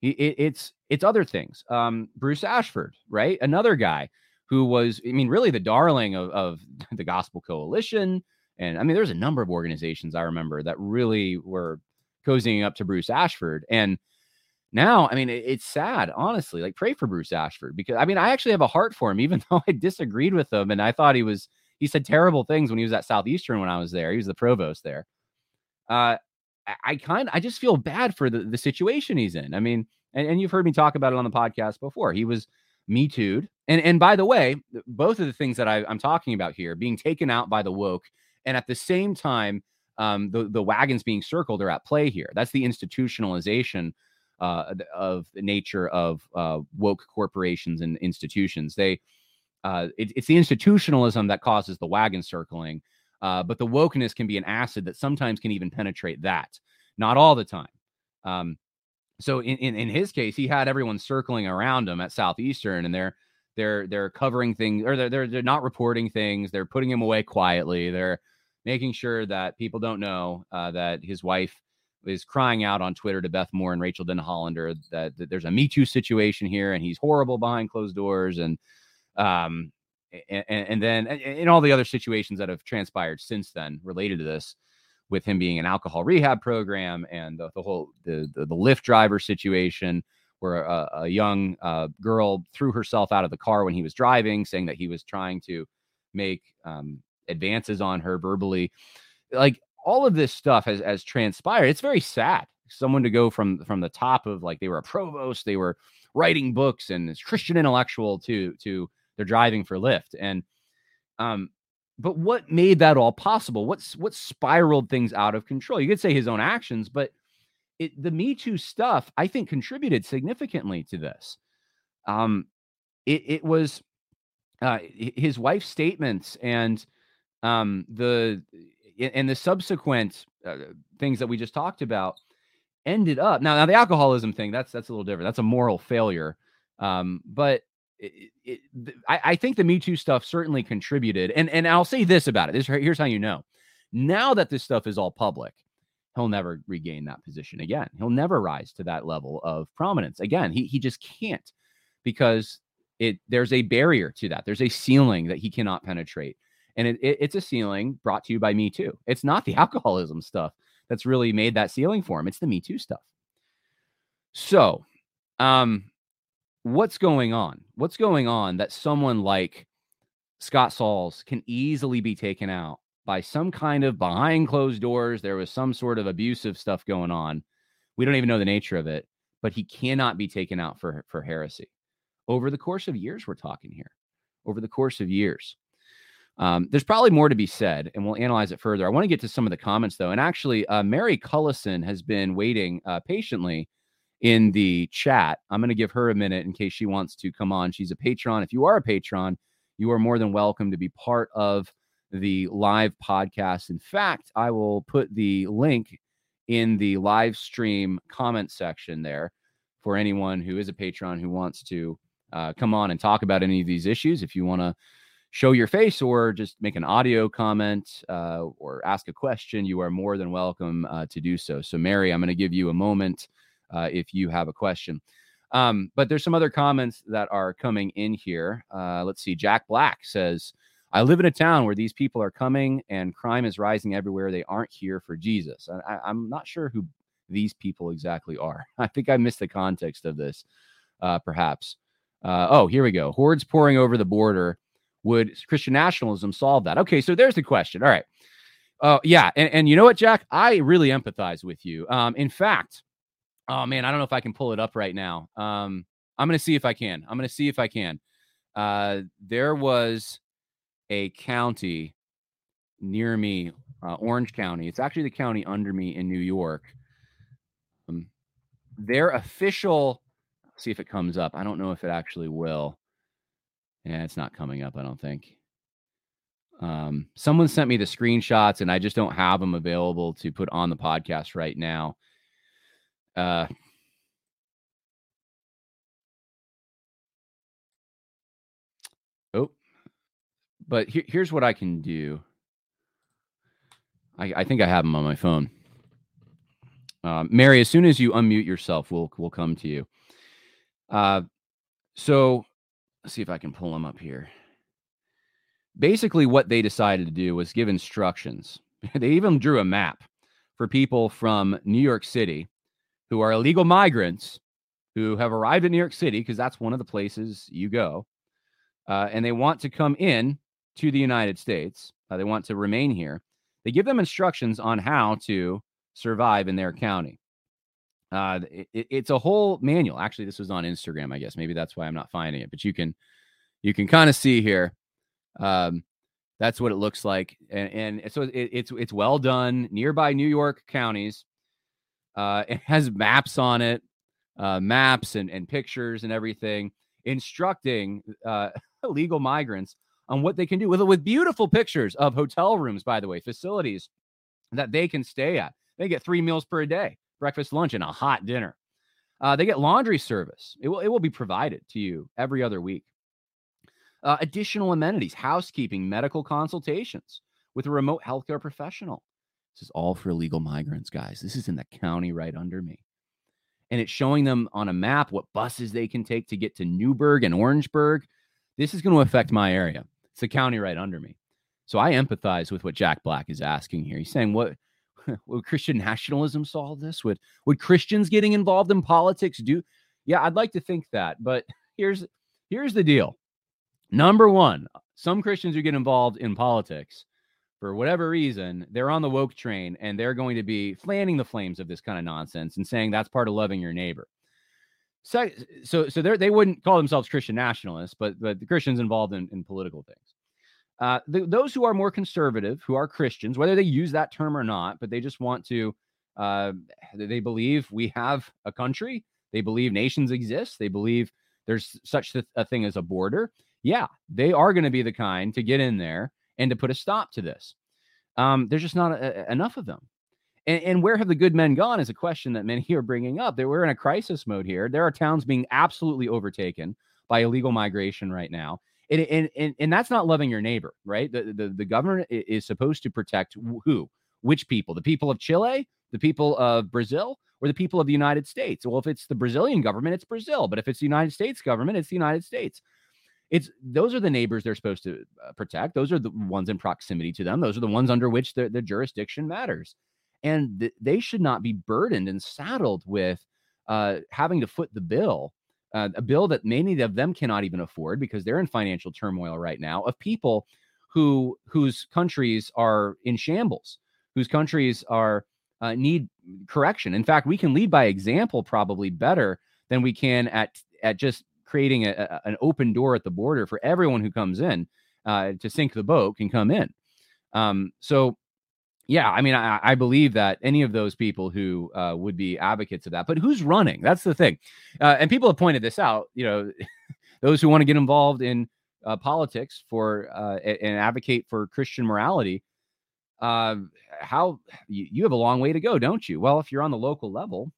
He, it, it's it's other things. Um, Bruce Ashford, right? Another guy who was, I mean, really the darling of, of the Gospel Coalition. And I mean, there's a number of organizations I remember that really were cozying up to Bruce Ashford. And now, I mean, it, it's sad, honestly. Like, pray for Bruce Ashford because I mean, I actually have a heart for him, even though I disagreed with him and I thought he was he said terrible things when he was at Southeastern when I was there. He was the provost there. Uh, I, I kind I just feel bad for the, the situation he's in. I mean, and, and you've heard me talk about it on the podcast before. He was me too'd. And and by the way, both of the things that I, I'm talking about here being taken out by the woke, and at the same time, um, the the wagons being circled are at play here. That's the institutionalization uh, of the nature of uh, woke corporations and institutions. They, uh, it, it's the institutionalism that causes the wagon circling, uh, but the wokeness can be an acid that sometimes can even penetrate that. Not all the time. Um, so in, in in his case, he had everyone circling around him at Southeastern, and they're they're they're covering things, or they're they're, they're not reporting things. They're putting him away quietly. They're making sure that people don't know uh, that his wife is crying out on Twitter to Beth Moore and Rachael Denhollander that, that there's a Me Too situation here and he's horrible behind closed doors and um and, and then in all the other situations that have transpired since then related to this with him being an alcohol rehab program and the, the whole the, the, the Lyft driver situation where a, a young uh, girl threw herself out of the car when he was driving saying that he was trying to make um, advances on her verbally. Like all of this stuff has, has transpired. It's very sad. Someone to go from from the top of like they were a provost, they were writing books and this Christian intellectual to to they're driving for Lyft. And um, but what made that all possible? What's what spiraled things out of control? You could say his own actions, but it the Me Too stuff, I think, contributed significantly to this. Um, it, it was uh, his wife's statements and um, the and the subsequent uh, things that we just talked about ended up now now the alcoholism thing that's that's a little different that's a moral failure um, but it, it, I, I, think the me too stuff certainly contributed and and i'll say this about it this here's how you know now that this stuff is all public he'll never regain that position again he'll never rise to that level of prominence again he, he just can't because it there's a barrier to that there's a ceiling that he cannot penetrate and it, it, it's a ceiling brought to you by Me Too. It's not the alcoholism stuff that's really made that ceiling for him. It's the Me Too stuff. So, um, what's going on? What's going on that someone like Scott Sauls can easily be taken out by some kind of behind closed doors? There was some sort of abusive stuff going on. We don't even know the nature of it, but he cannot be taken out for for heresy. Over the course of years, we're talking here. Over the course of years. Um, there's probably more to be said, and we'll analyze it further. I want to get to some of the comments, though. And actually, uh, Mary Cullison has been waiting uh, patiently in the chat. I'm going to give her a minute in case she wants to come on. She's a patron. If you are a patron, you are more than welcome to be part of the live podcast. In fact, I will put the link in the live stream comment section there for anyone who is a patron who wants to uh, come on and talk about any of these issues. If you want to show your face or just make an audio comment uh, or ask a question, you are more than welcome uh, to do so. So, Mary, I'm going to give you a moment uh, if you have a question. Um, but there's some other comments that are coming in here. Uh, let's see. Jack Black says, I live in a town where these people are coming and crime is rising everywhere. They aren't here for Jesus. I, I'm not sure who these people exactly are. I think I missed the context of this, uh, perhaps. Uh, oh, here we go. Hordes pouring over the border would Christian nationalism solve that? Okay, so there's the question. All right. Uh, yeah, and, and you know what, Jack? I really empathize with you. Um, in fact, oh man, I don't know if I can pull it up right now. Um, I'm gonna see if I can. I'm gonna see if I can. Uh, there was a county near me, uh, Orange County. It's actually the county under me in New York. Um, their official, see if it comes up. I don't know if it actually will. Yeah, it's not coming up, I don't think. Um, someone sent me the screenshots, and I just don't have them available to put on the podcast right now. Uh, oh, but here, here's what I can do. I, I think I have them on my phone. Um, Mary, as soon as you unmute yourself, we'll we'll come to you. Uh, so see if I can pull them up here. Basically, what they decided to do was give instructions. they even drew a map for people from New York City who are illegal migrants who have arrived in New York City because that's one of the places you go, uh, and they want to come in to the United States. Uh, they want to remain here. They give them instructions on how to survive in their county. Uh, it, it's a whole manual. Actually, this was on Instagram. I guess maybe that's why I'm not finding it. But you can you can kind of see here. Um, that's what it looks like, and, and so it, it's it's well done. Nearby New York counties. Uh, it has maps on it, uh, maps and, and pictures and everything, instructing uh, illegal migrants on what they can do with with beautiful pictures of hotel rooms, by the way, facilities that they can stay at. They get three meals per day breakfast, lunch, and a hot dinner. Uh, they get laundry service. It will, it will be provided to you every other week. Uh, additional amenities, housekeeping, medical consultations with a remote healthcare professional. This is all for illegal migrants, guys. This is in the county right under me. And it's showing them on a map what buses they can take to get to Newburgh and Orangeburg. This is going to affect my area. It's the county right under me. So I empathize with what Jack Black is asking here. He's saying, what would Christian nationalism solve this? Would would Christians getting involved in politics do? Yeah, I'd like to think that, but here's here's the deal. Number one, some Christians who get involved in politics for whatever reason, they're on the woke train and they're going to be fanning the flames of this kind of nonsense and saying that's part of loving your neighbor. So, so, so they wouldn't call themselves Christian nationalists, but but the Christians involved in, in political things. Uh, those who are more conservative, who are Christians, whether they use that term or not, but they just want to, uh, they believe we have a country. They believe nations exist. They believe there's such a thing as a border. Yeah, they are going to be the kind to get in there and to put a stop to this. Um, there's just not a, a, enough of them. And, and, where have the good men gone is a question that many are bringing up. That we're in a crisis mode here. There are towns being absolutely overtaken by illegal migration right now and, and, and, that's not loving your neighbor, right? The, the, the government is supposed to protect who? Which people? The people of Chile, the people of Brazil, or the people of the United States? Well, if it's the Brazilian government, it's Brazil. But if it's the United States government, it's the United States. It's those are the neighbors they're supposed to uh, protect. Those are the ones in proximity to them. Those are the ones under which the, the jurisdiction matters. And th- they should not be burdened and saddled with uh, having to foot the bill uh, a bill that many of them cannot even afford because they're in financial turmoil right now of people who whose countries are in shambles whose countries are uh, need correction. In fact we can lead by example probably better than we can at at just creating a, a, an open door at the border for everyone who comes in uh, to sink the boat can come in. Um, so yeah, I mean, I, I, believe that any of those people who uh, would be advocates of that, but who's running? That's the thing. Uh, and people have pointed this out. You know, those who want to get involved in uh, politics for uh, and advocate for Christian morality. Uh, how you, you, have a long way to go, don't you? Well, if you're on the local level,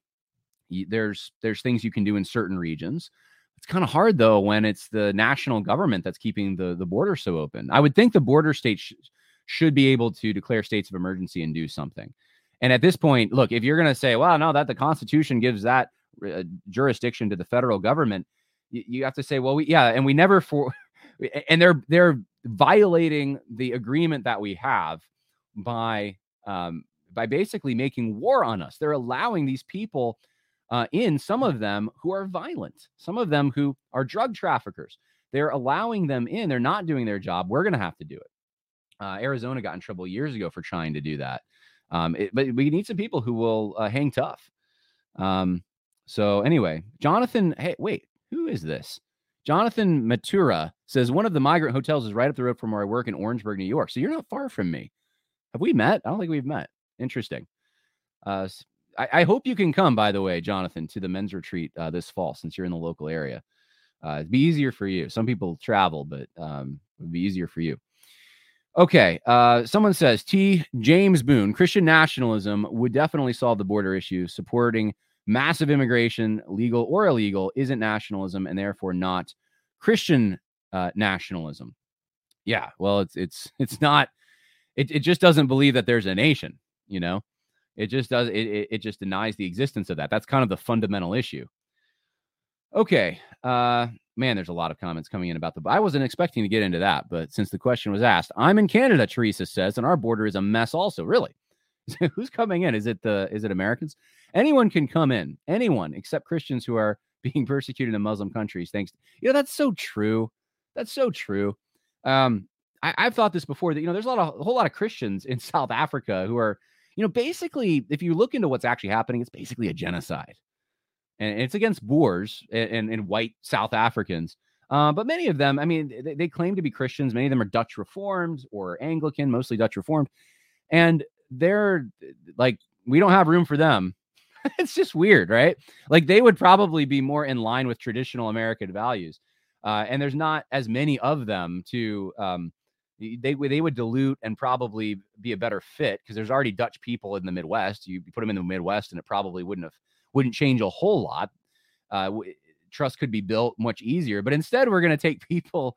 you, there's there's things you can do in certain regions. It's kind of hard though when it's the national government that's keeping the the border so open. I would think the border states. Sh- should be able to declare states of emergency and do something. And at this point, look, if you're going to say, well, no, that the Constitution gives that uh, jurisdiction to the federal government, you, you have to say, well, we, yeah, and we never for, and they're they're violating the agreement that we have by um, by basically making war on us. They're allowing these people uh, in, some of them who are violent, some of them who are drug traffickers. They're allowing them in. They're not doing their job. We're going to have to do it. Uh, Arizona got in trouble years ago for trying to do that. Um, it, but we need some people who will uh, hang tough. Um, so anyway, Jonathan, hey, wait, who is this? Jonathan Matura says one of the migrant hotels is right up the road from where I work in Orangeburg, New York. So you're not far from me. Have we met? I don't think we've met. Interesting. Uh, I, I, hope you can come, by the way, Jonathan, to the men's retreat uh, this fall since you're in the local area. Uh, it'd be easier for you. Some people travel, but um, it would be easier for you. Okay. Uh, someone says T. James Boone, Christian nationalism would definitely solve the border issue. Supporting massive immigration, legal or illegal, isn't nationalism and therefore not Christian uh, nationalism. Yeah. Well, it's it's it's not. It it just doesn't believe that there's a nation. You know, it just does. It it, it just denies the existence of that. That's kind of the fundamental issue. Okay. Uh, man, there's a lot of comments coming in about the. I wasn't expecting to get into that, but since the question was asked, I'm in Canada. Teresa says, and our border is a mess. Also, really, who's coming in? Is it the? Is it Americans? Anyone can come in. Anyone except Christians who are being persecuted in Muslim countries. Thanks. You know that's so true. That's so true. Um, I, have thought this before that you know there's a lot of a whole lot of Christians in South Africa who are you know basically if you look into what's actually happening, it's basically a genocide and it's against Boers and, and, and white South Africans. Uh, but many of them, I mean, they, they, claim to be Christians. Many of them are Dutch Reformed or Anglican, mostly Dutch Reformed. And they're like, we don't have room for them. it's just weird, right? Like they would probably be more in line with traditional American values. Uh, and there's not as many of them to, um, they, they would dilute and probably be a better fit because there's already Dutch people in the Midwest. You put them in the Midwest and it probably wouldn't have wouldn't change a whole lot. Uh, trust could be built much easier. But instead, we're going to take people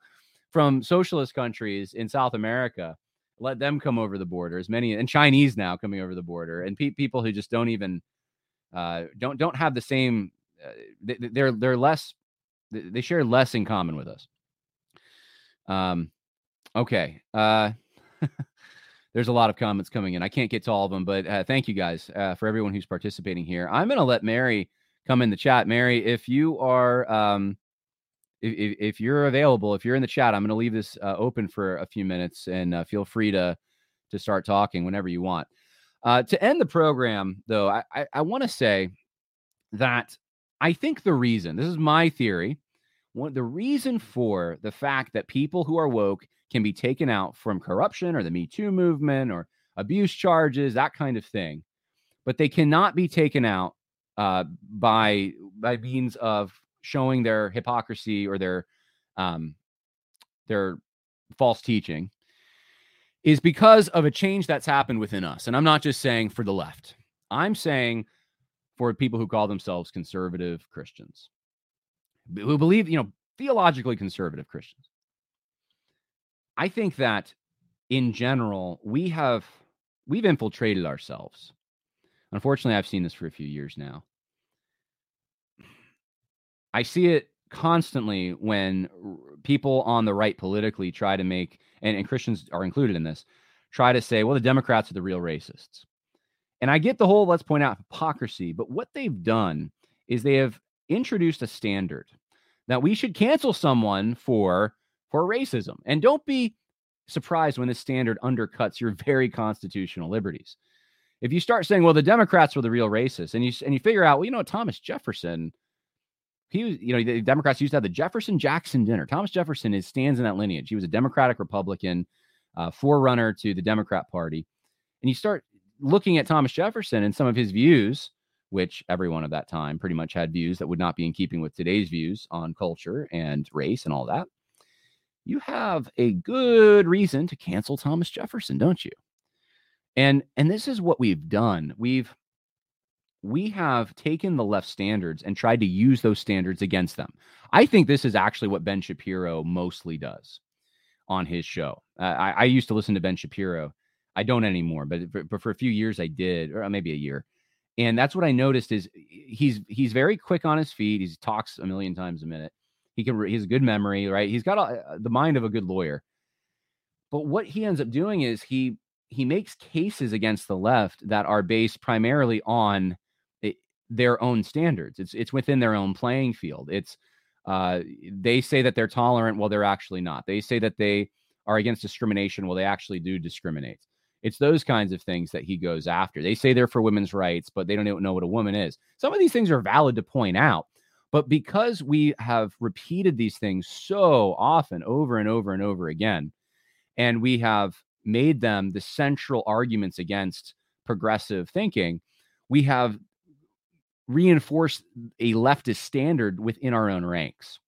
from socialist countries in South America, let them come over the border. As many and Chinese now coming over the border, and pe- people who just don't even uh, don't don't have the same. Uh, they, they're they're less. They share less in common with us. Um. Okay. Uh. there's a lot of comments coming in. I can't get to all of them, but uh, thank you guys uh, for everyone who's participating here. I'm going to let Mary come in the chat. Mary, if you are, um, if, if you're available, if you're in the chat, I'm going to leave this uh, open for a few minutes, and uh, feel free to to start talking whenever you want. Uh, to end the program, though, I, I, I want to say that I think the reason this is my theory. One, the reason for the fact that people who are woke can be taken out from corruption or the Me Too movement or abuse charges, that kind of thing. But they cannot be taken out uh, by by means of showing their hypocrisy or their um, their false teaching is because of a change that's happened within us. And I'm not just saying for the left. I'm saying for people who call themselves conservative Christians, who believe, you know, theologically conservative Christians. I think that in general, we have we've infiltrated ourselves. Unfortunately, I've seen this for a few years now. I see it constantly when people on the right politically try to make, and, and, Christians are included in this, try to say, well, the Democrats are the real racists. And I get the whole let's point out hypocrisy, but what they've done is they have introduced a standard that we should cancel someone for for racism. And don't be surprised when this standard undercuts your very constitutional liberties. If you start saying, well, the Democrats were the real racists, and you and you figure out, well, you know, Thomas Jefferson, he was, you know, the Democrats used to have the Jefferson Jackson dinner. Thomas Jefferson is stands in that lineage. He was a Democratic Republican, uh, forerunner to the Democrat Party. And you start looking at Thomas Jefferson and some of his views, which everyone of that time pretty much had views that would not be in keeping with today's views on culture and race and all that you have a good reason to cancel Thomas Jefferson, don't you? And and this is what we've done. We've we have taken the left standards and tried to use those standards against them. I think this is actually what Ben Shapiro mostly does on his show. Uh, I, I, used to listen to Ben Shapiro. I don't anymore, but for, but for a few years I did, or maybe a year. And that's what I noticed is he's he's very quick on his feet. He talks a million times a minute, he can. He has a good memory, right? He's got a, the mind of a good lawyer. But what he ends up doing is he he makes cases against the left that are based primarily on it, their own standards. It's it's within their own playing field. It's uh, they say that they're tolerant, well, they're actually not. They say that they are against discrimination, well, they actually do discriminate. It's those kinds of things that he goes after. They say they're for women's rights, but they don't know what a woman is. Some of these things are valid to point out, but because we have repeated these things so often, over and over and over again, and we have made them the central arguments against progressive thinking, we have reinforced a leftist standard within our own ranks.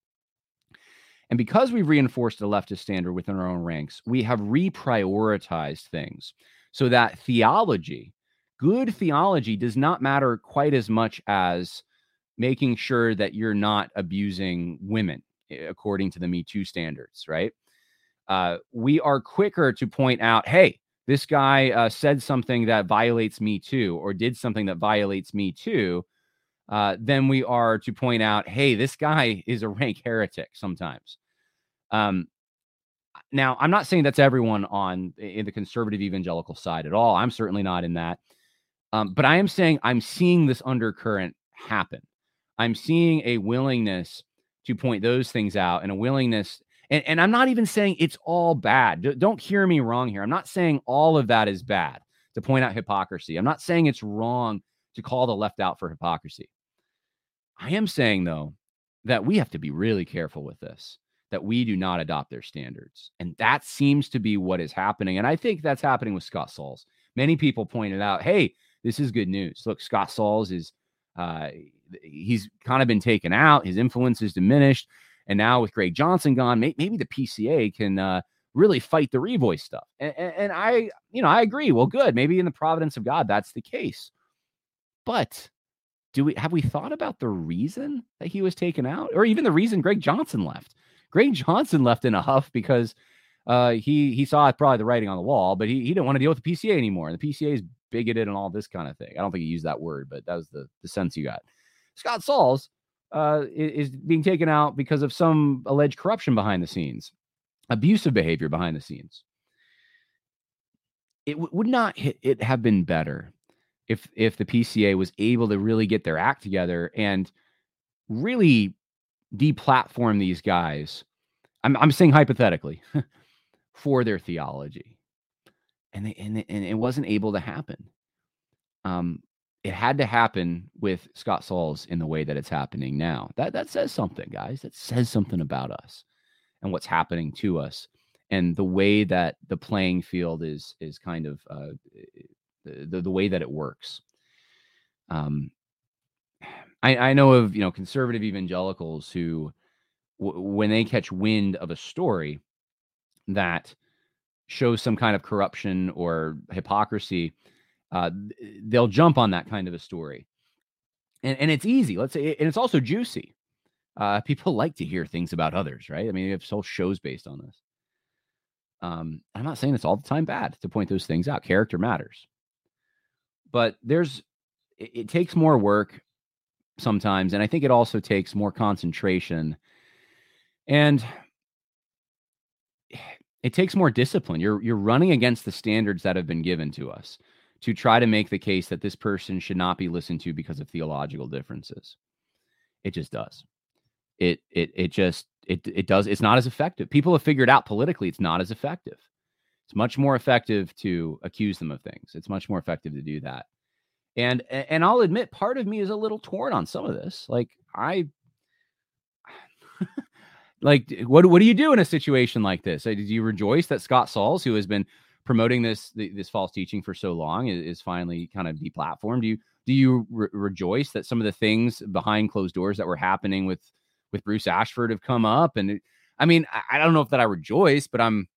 And because we've reinforced a leftist standard within our own ranks, we have reprioritized things so that theology, good theology, does not matter quite as much as making sure that you're not abusing women according to the Me Too standards, right? Uh, we are quicker to point out, hey, this guy uh, said something that violates Me Too or did something that violates Me Too, uh, than we are to point out, hey, this guy is a rank heretic sometimes. Um, now, I'm not saying that's everyone on in the conservative evangelical side at all. I'm certainly not in that. Um, but I am saying I'm seeing this undercurrent happen. I'm seeing a willingness to point those things out and a willingness and, and I'm not even saying it's all bad. D- don't hear me wrong here. I'm not saying all of that is bad to point out hypocrisy. I'm not saying it's wrong to call the left out for hypocrisy. I am saying, though, that we have to be really careful with this, that we do not adopt their standards. And that seems to be what is happening. And I think that's happening with Scott Sauls. Many people pointed out, hey, this is good news. Look, Scott Sauls is, uh, he's kind of been taken out, his influence is diminished. And now with Greg Johnson gone, may, maybe the PCA can uh, really fight the revoice stuff. And, and, and I, you know, I agree. Well, good. Maybe in the providence of God, that's the case. But do we have we thought about the reason that he was taken out, or even the reason Greg Johnson left? Greg Johnson left in a huff because uh, he he saw probably the writing on the wall, but he, he didn't want to deal with the PCA anymore. And the PCA is bigoted and all this kind of thing. I don't think he used that word, but that was the, the sense you got. Scott Sauls uh, is being taken out because of some alleged corruption behind the scenes, abusive behavior behind the scenes. It w- would not it have been better if if the PCA was able to really get their act together and really deplatform these guys. I'm I'm saying hypothetically for their theology, and they, and and it wasn't able to happen. Um, it had to happen with Scott Sauls in the way that it's happening now. That that says something, guys. That says something about us and what's happening to us, and the way that the playing field is is kind of uh, the, the way that it works. Um, I, I know of you know conservative evangelicals who, w- when they catch wind of a story that shows some kind of corruption or hypocrisy, uh, they'll jump on that kind of a story. And, and it's easy. Let's say, and it's also juicy. Uh, people like to hear things about others, right? I mean, we have whole shows based on this. Um, I'm not saying it's all the time bad to point those things out. Character matters, but there's it, it takes more work sometimes, and I think it also takes more concentration, and it takes more discipline. You're you're running against the standards that have been given to us to try to make the case that this person should not be listened to because of theological differences. It just does. It it it just it it does it's not as effective. People have figured out politically it's not as effective. It's much more effective to accuse them of things. It's much more effective to do that. And and I'll admit part of me is a little torn on some of this. Like I like what what do you do in a situation like this? Do you rejoice that Scott Sauls, who has been promoting this this false teaching for so long is, finally kind of deplatformed. Do you do you re- rejoice that some of the things behind closed doors that were happening with with Bruce Ashford have come up? And it, I mean, I, I, don't know if that I rejoice, but I'm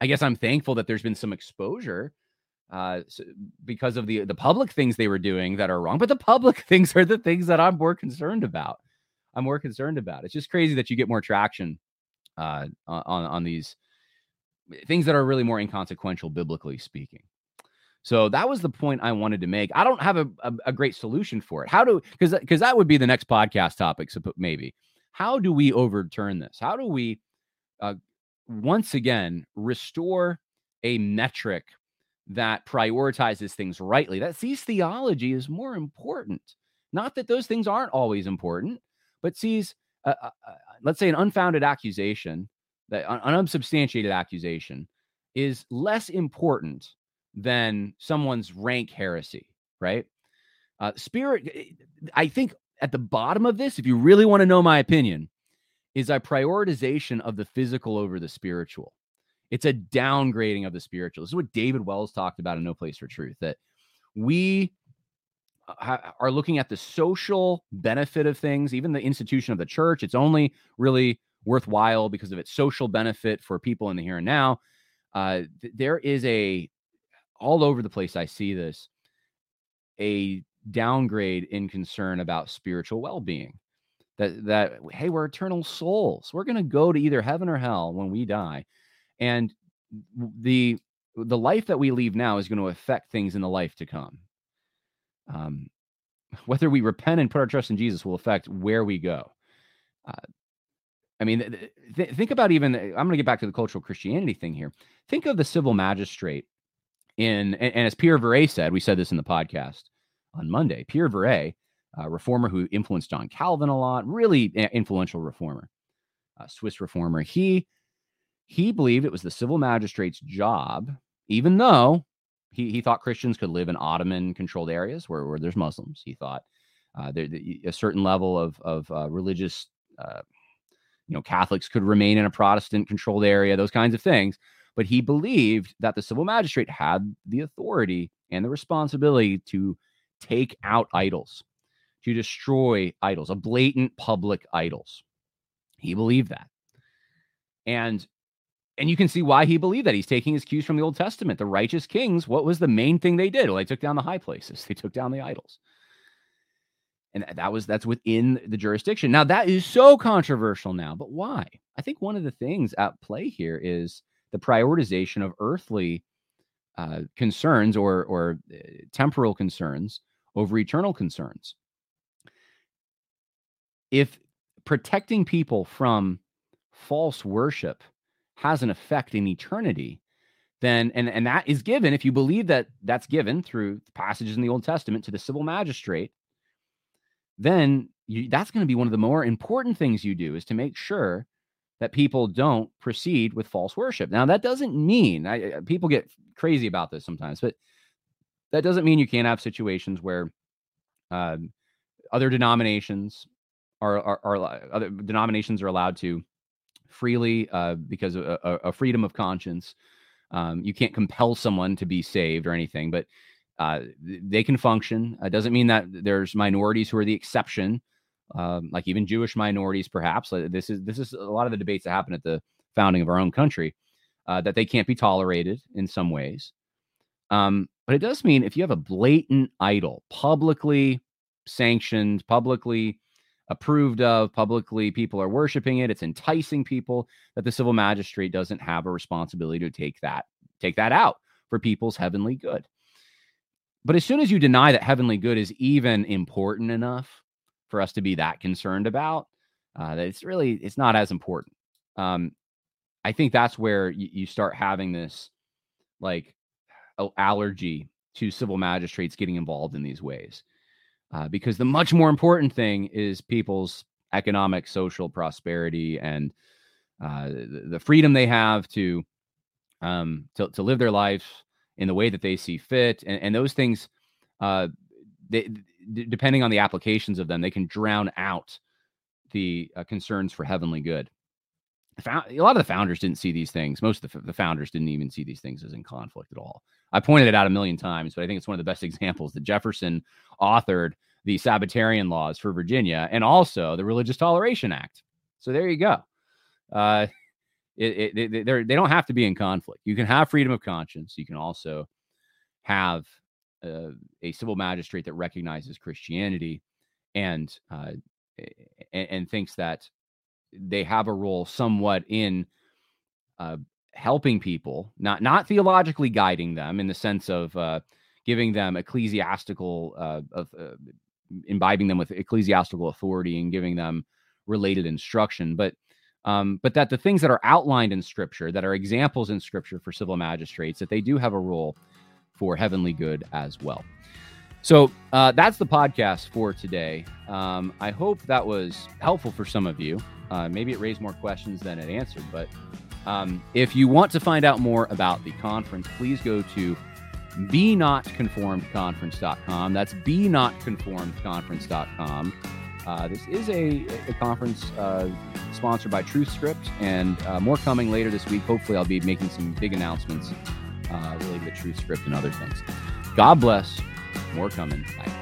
I guess I'm thankful that there's been some exposure uh, so because of the the public things they were doing that are wrong. But the public things are the things that I'm more concerned about. I'm more concerned about. It's just crazy that you get more traction uh, on on these things that are really more inconsequential, biblically speaking. So that was the point I wanted to make. I don't have a, a, a great solution for it. How do because because that would be the next podcast topic. So maybe how do we overturn this? How do we uh, once again restore a metric that prioritizes things rightly? That sees theology is more important. Not that those things aren't always important, but sees uh, uh, let's say an unfounded accusation that an unsubstantiated accusation is less important than someone's rank heresy, right? Uh, spirit, eh, I think at the bottom of this, if you really want to know my opinion, is a prioritization of the physical over the spiritual. It's a downgrading of the spiritual. This is what David Wells talked about in No Place for Truth that we uh, are looking at the social benefit of things, even the institution of the church. It's only really worthwhile because of its social benefit for people in the here and now. Uh, th- there is a all over the place. I see this a downgrade in concern about spiritual well-being. That that hey, we're eternal souls. We're going to go to either heaven or hell when we die, and the the life that we leave now is going to affect things in the life to come. Um, whether we repent and put our trust in Jesus will affect where we go. Uh, I mean, th- think about even, I'm going to get back to the cultural Christianity thing here. Think of the civil magistrate in, and, and as Pierre Viret said, we said this in the podcast on Monday, Pierre Viret, a reformer who influenced John Calvin a lot, really influential reformer, Swiss reformer. He, he believed it was the civil magistrate's job, even though he, he thought Christians could live in Ottoman controlled areas where, where there's Muslims. He thought uh, there, a certain level of, of uh, religious uh, you know, Catholics could remain in a Protestant controlled area, those kinds of things. But he believed that the civil magistrate had the authority and the responsibility to take out idols, to destroy idols, a blatant public idols. He believed that. And and you can see why he believed that. He's taking his cues from the Old Testament. The righteous kings, what was the main thing they did? Well, they took down the high places. They took down the idols and that was that's within the jurisdiction. Now that is so controversial now but why? I think one of the things at play here is the prioritization of earthly uh, concerns or or uh, temporal concerns over eternal concerns. If protecting people from false worship has an effect in eternity then and and that is given if you believe that that's given through passages in the old testament to the civil magistrate then you, that's going to be one of the more important things you do is to make sure that people don't proceed with false worship. Now, that doesn't mean I, people get crazy about this sometimes, but that doesn't mean you can't have situations where um, other denominations are, are, are, other denominations are allowed to freely uh, because of a, a, freedom of conscience. Um, you can't compel someone to be saved or anything, but uh, they can function. It doesn't mean that there's minorities who are the exception, um, like even Jewish minorities, perhaps. This is this is a lot of the debates that happen at the founding of our own country uh, that they can't be tolerated in some ways. Um, but it does mean if you have a blatant idol, publicly sanctioned, publicly approved of, publicly people are worshiping it, it's enticing people that the civil magistrate doesn't have a responsibility to take that take that out for people's heavenly good. But as soon as you deny that heavenly good is even important enough for us to be that concerned about, uh, that it's really it's not as important. Um, I think that's where you, you start having this like allergy to civil magistrates getting involved in these ways, uh, because the much more important thing is people's economic, social prosperity and uh, the, the freedom they have to um, to, to live their life in the way that they see fit, and, and those things, uh, they, d- depending on the applications of them, they can drown out the uh, concerns for heavenly good. a lot of the founders didn't see these things. Most of the, the founders didn't even see these things as in conflict at all. I pointed it out a million times, but I think it's one of the best examples that Jefferson authored the Sabbatarian laws for Virginia and also the Religious Toleration Act. So there you go. Uh, it, it, they, they don't have to be in conflict. You can have freedom of conscience. You can also have uh, a civil magistrate that recognizes Christianity and, uh, and, and thinks that they have a role somewhat in uh, helping people, not not theologically guiding them in the sense of uh, giving them ecclesiastical uh, of uh, imbibing them with ecclesiastical authority and giving them related instruction, but um, but that the things that are outlined in Scripture, that are examples in Scripture for civil magistrates, that they do have a role for heavenly good as well. So uh, that's the podcast for today. Um, I hope that was helpful for some of you. Uh, maybe it raised more questions than it answered. But um, if you want to find out more about the conference, please go to be not conformed conference.com. That's be not conformed conference.com. Uh, this is a, a conference uh, sponsored by TruthScript, and uh, more coming later this week. Hopefully, I'll be making some big announcements uh, related to TruthScript and other things. God bless. More coming. Bye.